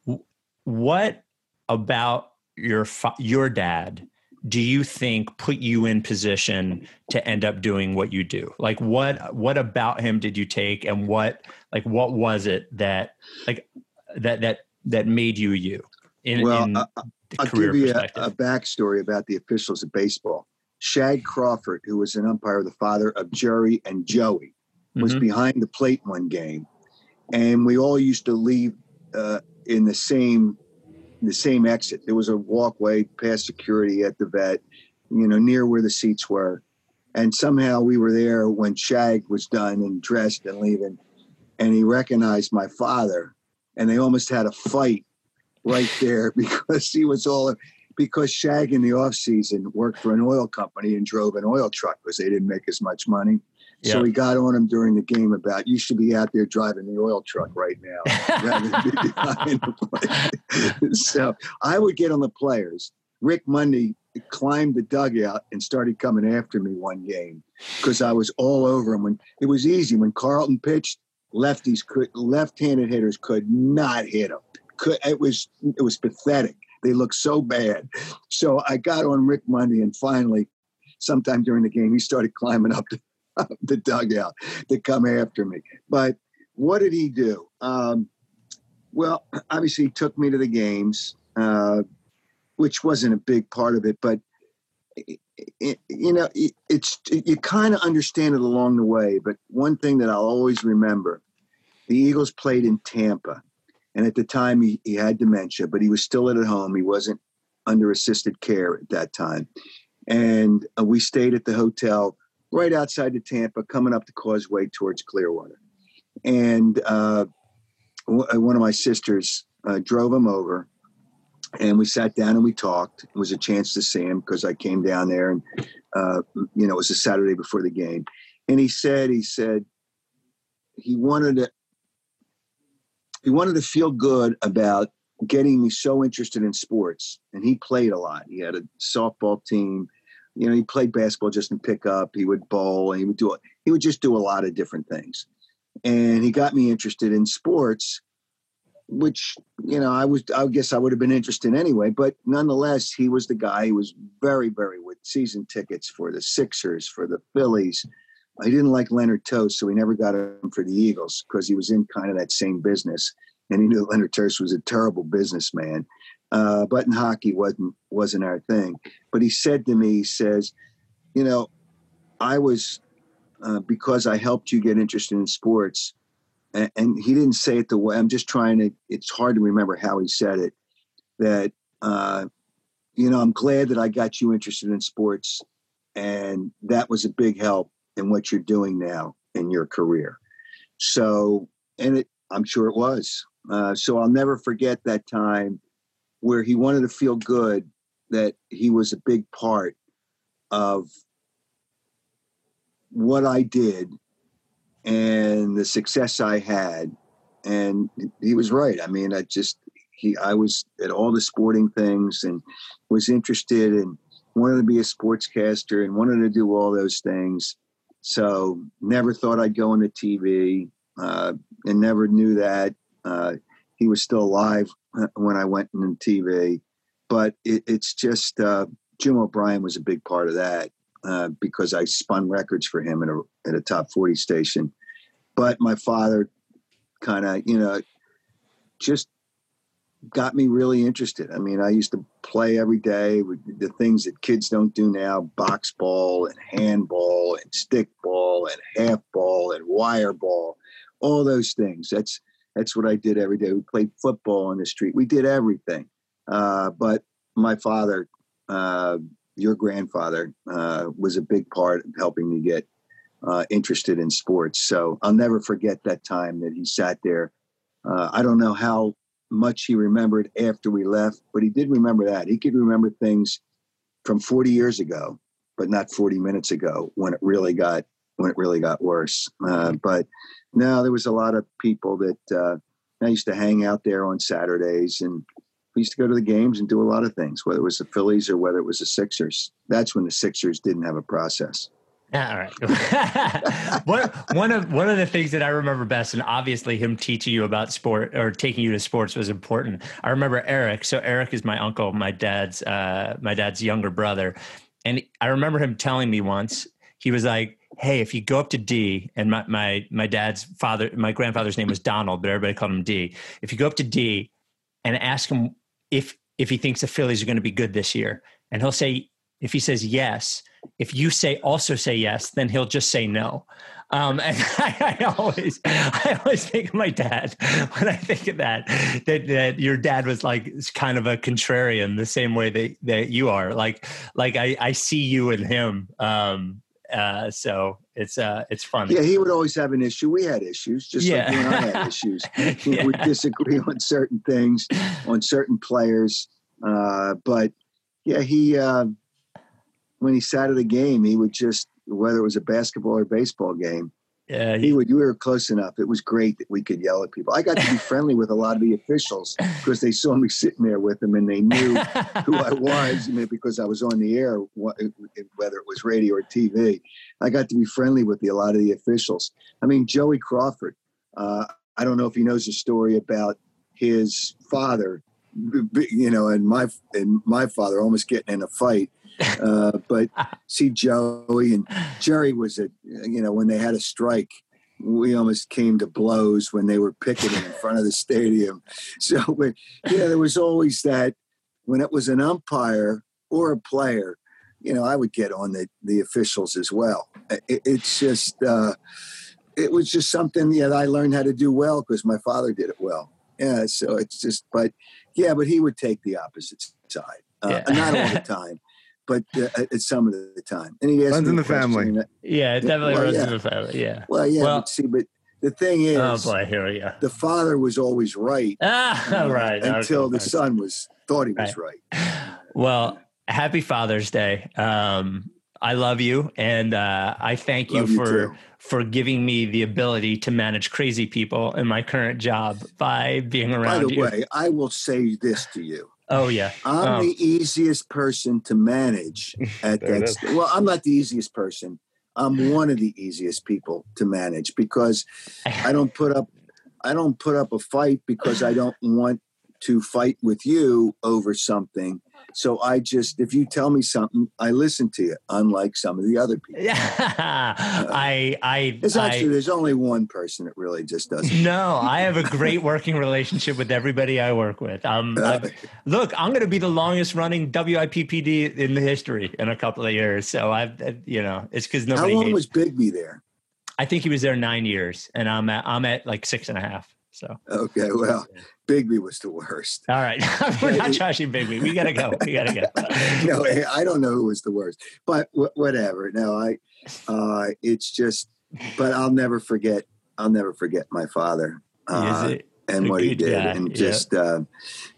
Mm. What about your your dad do you think put you in position to end up doing what you do like what what about him did you take and what like what was it that like that that that made you you in, well in uh, uh, i'll give you a, a backstory about the officials of baseball shag crawford who was an umpire the father of jerry and joey was mm-hmm. behind the plate one game and we all used to leave uh, in the same the same exit. There was a walkway past security at the vet, you know, near where the seats were. And somehow we were there when Shag was done and dressed and leaving. And he recognized my father. And they almost had a fight right there [laughs] because he was all because Shag in the off season worked for an oil company and drove an oil truck because they didn't make as much money. Yeah. So he got on him during the game about you should be out there driving the oil truck right now [laughs] rather than be behind the [laughs] so I would get on the players. Rick Monday climbed the dugout and started coming after me one game because I was all over him. When it was easy when Carlton pitched, lefties could left-handed hitters could not hit him. Could it was it was pathetic. They looked so bad. So I got on Rick Monday and finally sometime during the game he started climbing up the [laughs] the dugout to come after me. But what did he do? Um, well, obviously, he took me to the games, uh, which wasn't a big part of it, but it, you know, it, it's you kind of understand it along the way. But one thing that I'll always remember: the Eagles played in Tampa, and at the time he, he had dementia, but he was still at home. He wasn't under assisted care at that time, and uh, we stayed at the hotel right outside of Tampa, coming up the causeway towards Clearwater. And uh, w- one of my sisters uh, drove him over, and we sat down and we talked. It was a chance to see him because I came down there, and uh, you know it was a Saturday before the game. And he said, he said he wanted to he wanted to feel good about getting me so interested in sports. And he played a lot. He had a softball team you know, he played basketball just in pickup. He would bowl he would do. He would just do a lot of different things. And he got me interested in sports, which, you know, I was, I guess I would have been interested anyway. But nonetheless, he was the guy. He was very, very with season tickets for the Sixers, for the Phillies. I didn't like Leonard Tose, so he never got him for the Eagles because he was in kind of that same business. And he knew [laughs] Leonard Tose was a terrible businessman uh, in hockey wasn't wasn't our thing. But he said to me, he says, you know, I was uh, because I helped you get interested in sports, and, and, he didn't say it the way I'm just trying to. It's hard to remember how he said it. That uh, you know, I'm glad that I got you interested in sports, and that was a big help in what you're doing now in your career. So, and it, I'm sure it was. Uh, so I'll never forget that time where he wanted to feel good that he was a big part of what I did and the success I had. And he was right. I mean, I just, he, I was at all the sporting things and was interested and wanted to be a sportscaster and wanted to do all those things. So never thought I'd go into TV uh, and never knew that. Uh, he was still alive uh, when I went in the TV. But it, it's just uh, Jim O'Brien was a big part of that uh, because I spun records for him at a at a top forty station. But my father kind of you know just got me really interested. I mean, I used to play every day with the things that kids don't do now: box ball and handball and stick ball and half ball and wire ball, all those things. That's that's what I did every day. We played football on the street. We did everything. Uh, but my father, uh, your grandfather, uh, was a big part of helping me get uh, interested in sports. So I'll never forget that time that he sat there. Uh, I don't know how much he remembered after we left, but he did remember that. He could remember things from 40 years ago, but not 40 minutes ago when it really got when it really got worse. Uh, but no, there was a lot of people that uh, I used to hang out there on Saturdays, and we used to go to the games and do a lot of things, whether it was the Phillies or whether it was the Sixers. That's when the Sixers didn't have a process. All right. [laughs] what one of one of the things that I remember best, and obviously him teaching you about sport or taking you to sports was important. I remember Eric. So Eric is my uncle, my dad's uh, my dad's younger brother, and I remember him telling me once. He was like, "Hey, if you go up to D, and my my my dad's father, my grandfather's name was Donald, but everybody called him D. If you go up to D and ask him if if he thinks the Phillies are going to be good this year, and he'll say if he says yes." If you say also say yes, then he'll just say no. Um, and [laughs] I, I, always, I always think of my dad [laughs] when I think of that, that, that your dad was like kind of a contrarian the same way that, that you are like, like I, I see you and him. Um, uh, so it's, uh, it's fun. Yeah. He would always have an issue. We had issues, just yeah. like you and I had issues. [laughs] We yeah. would disagree on certain things, on certain players. Uh, but yeah, he, uh, when he sat at a game, he would just whether it was a basketball or baseball game. Yeah, he, he would. We were close enough. It was great that we could yell at people. I got to be [laughs] friendly with a lot of the officials [laughs] because they saw me sitting there with them and they knew who I [laughs] was. I mean, because I was on the air, whether it was radio or TV. I got to be friendly with the, a lot of the officials. I mean, Joey Crawford. Uh, I don't know if he knows the story about his father. You know, and my and my father almost getting in a fight uh, but [laughs] see Joey and Jerry was a you know when they had a strike, we almost came to blows when they were picketing in front of the stadium. [laughs] So yeah, there was always that when it was an umpire or a player, you know, I would get on the the officials as well. It, it's just uh, it was just something that I learned how to do well because my father did it well. Yeah, so it's just, but yeah, but he would take the opposite side. Uh, yeah. not all the [laughs] time but uh, at some of the time. And he runs in the family. yeah, it definitely well, runs yeah. in the family. Yeah. Well, yeah. Well, but see, but the thing is, oh boy, here we go. The father was always right. [laughs] Ah, uh, right. Until okay. the son was thought he was right. right. [sighs] Well, happy Father's Day. Um, I love you, and uh, I thank you, you for too. for giving me the ability to manage crazy people in my current job by being around. By the you. way, I will say this to you. Oh yeah, I'm um, the easiest person to manage [laughs] at that. St- well, I'm not the easiest person. I'm one of the easiest people to manage because I don't put up I don't put up a fight because I don't want to fight with you over something. So I just, if you tell me something, I listen to you. Unlike some of the other [laughs] people. Yeah, uh, I, I. It's actually I, there's only one person that really just doesn't. No, I have a great working relationship with everybody I work with. Um, [laughs] uh, look, I'm going to be the longest running WIPPD in the history in a couple of years. So I've, you know, it's because nobody. How long was Bigby there? I think he was there nine years, and I'm at I'm at like six and a half. So okay, well, Bigby was the worst. All right, [laughs] we're not trashing Bigby. We gotta go. We gotta go. [laughs] no, I don't know who was the worst, but whatever. No, I. Uh, it's just, but I'll never forget. I'll never forget my father uh, and what he did, guy. and just, uh,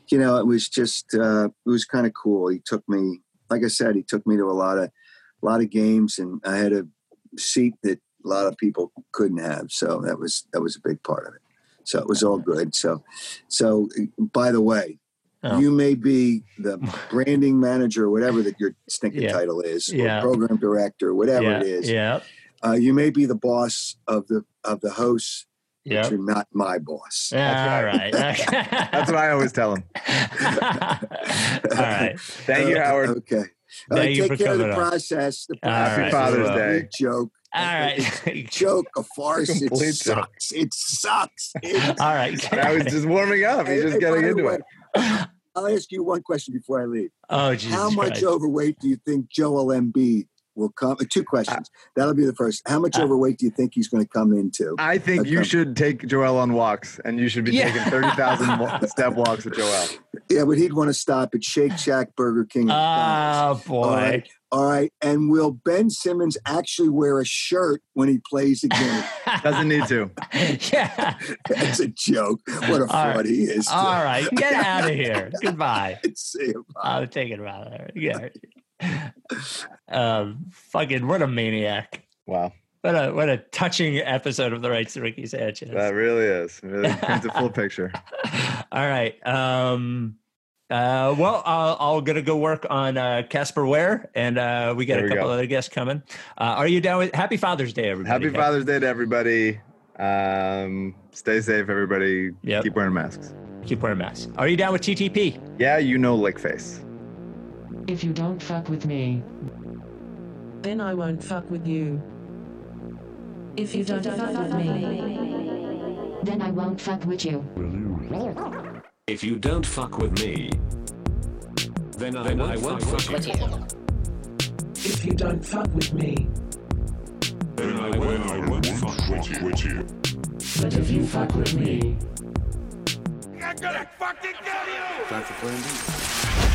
you know, it was just, uh, it was kind of cool. He took me, like I said, he took me to a lot of, a lot of games, and I had a seat that a lot of people couldn't have. So that was that was a big part of it. So it was all good. So, so by the way, oh. you may be the [laughs] branding manager or whatever that your stinking yeah. title is, yeah. or program director, whatever yeah. it is. Yeah. Uh, you may be the boss of the of the hosts. Yep. But you're not my boss. Yeah, all right. That's what I always tell him. [laughs] all right. Thank you, Howard. Okay. All right, take care of the process. The process. Happy Father's Day. Joke. All right. [laughs] joke, a farce. It sucks. It sucks. It, [laughs] All right. I was just warming up. He's just getting into way, it. [coughs] I'll ask you one question before I leave. Oh, Jesus How much Christ. overweight do you think Joel Embiid will come? Uh, two questions. That'll be the first. How much uh, overweight do you think he's going to come into? I think you should take Joel on walks, and you should be yeah. taking thirty thousand [laughs] step walks with Joel. Yeah, but he'd want to stop at Shake Shack, Burger King. Oh boy! All right. All right. And will Ben Simmons actually wear a shirt when he plays a game? [laughs] Doesn't need to. [laughs] yeah. That's a joke. What a fraud right. he is. All right. Get out of here. [laughs] Goodbye. See you. I'll take it out of there. Yeah. um, fucking, what a maniac. Wow. What a what a touching episode of the rights to Ricky Sanchez. That really is. It really paints a full picture. All right. Um Uh, well, I'll, I'll gonna go work on uh, Casper Ware, and uh, we got there a couple other guests coming. Uh, are you down with Happy Father's Day, everybody? Happy Father's Day to everybody. Um, stay safe, everybody. Yep. Keep wearing masks. Keep wearing masks. Are you down with TTP? Yeah, you know lick face. If you don't fuck with me, then I won't fuck with you. If you don't fuck with me, then I won't fuck with you. If you don't fuck with me, then I, then I won't fuck, fuck with you. you. If you don't fuck with me, then I, will, I won't fuck, fuck with you. But if you fuck with me, I'm gonna fucking kill you! Time for plan B.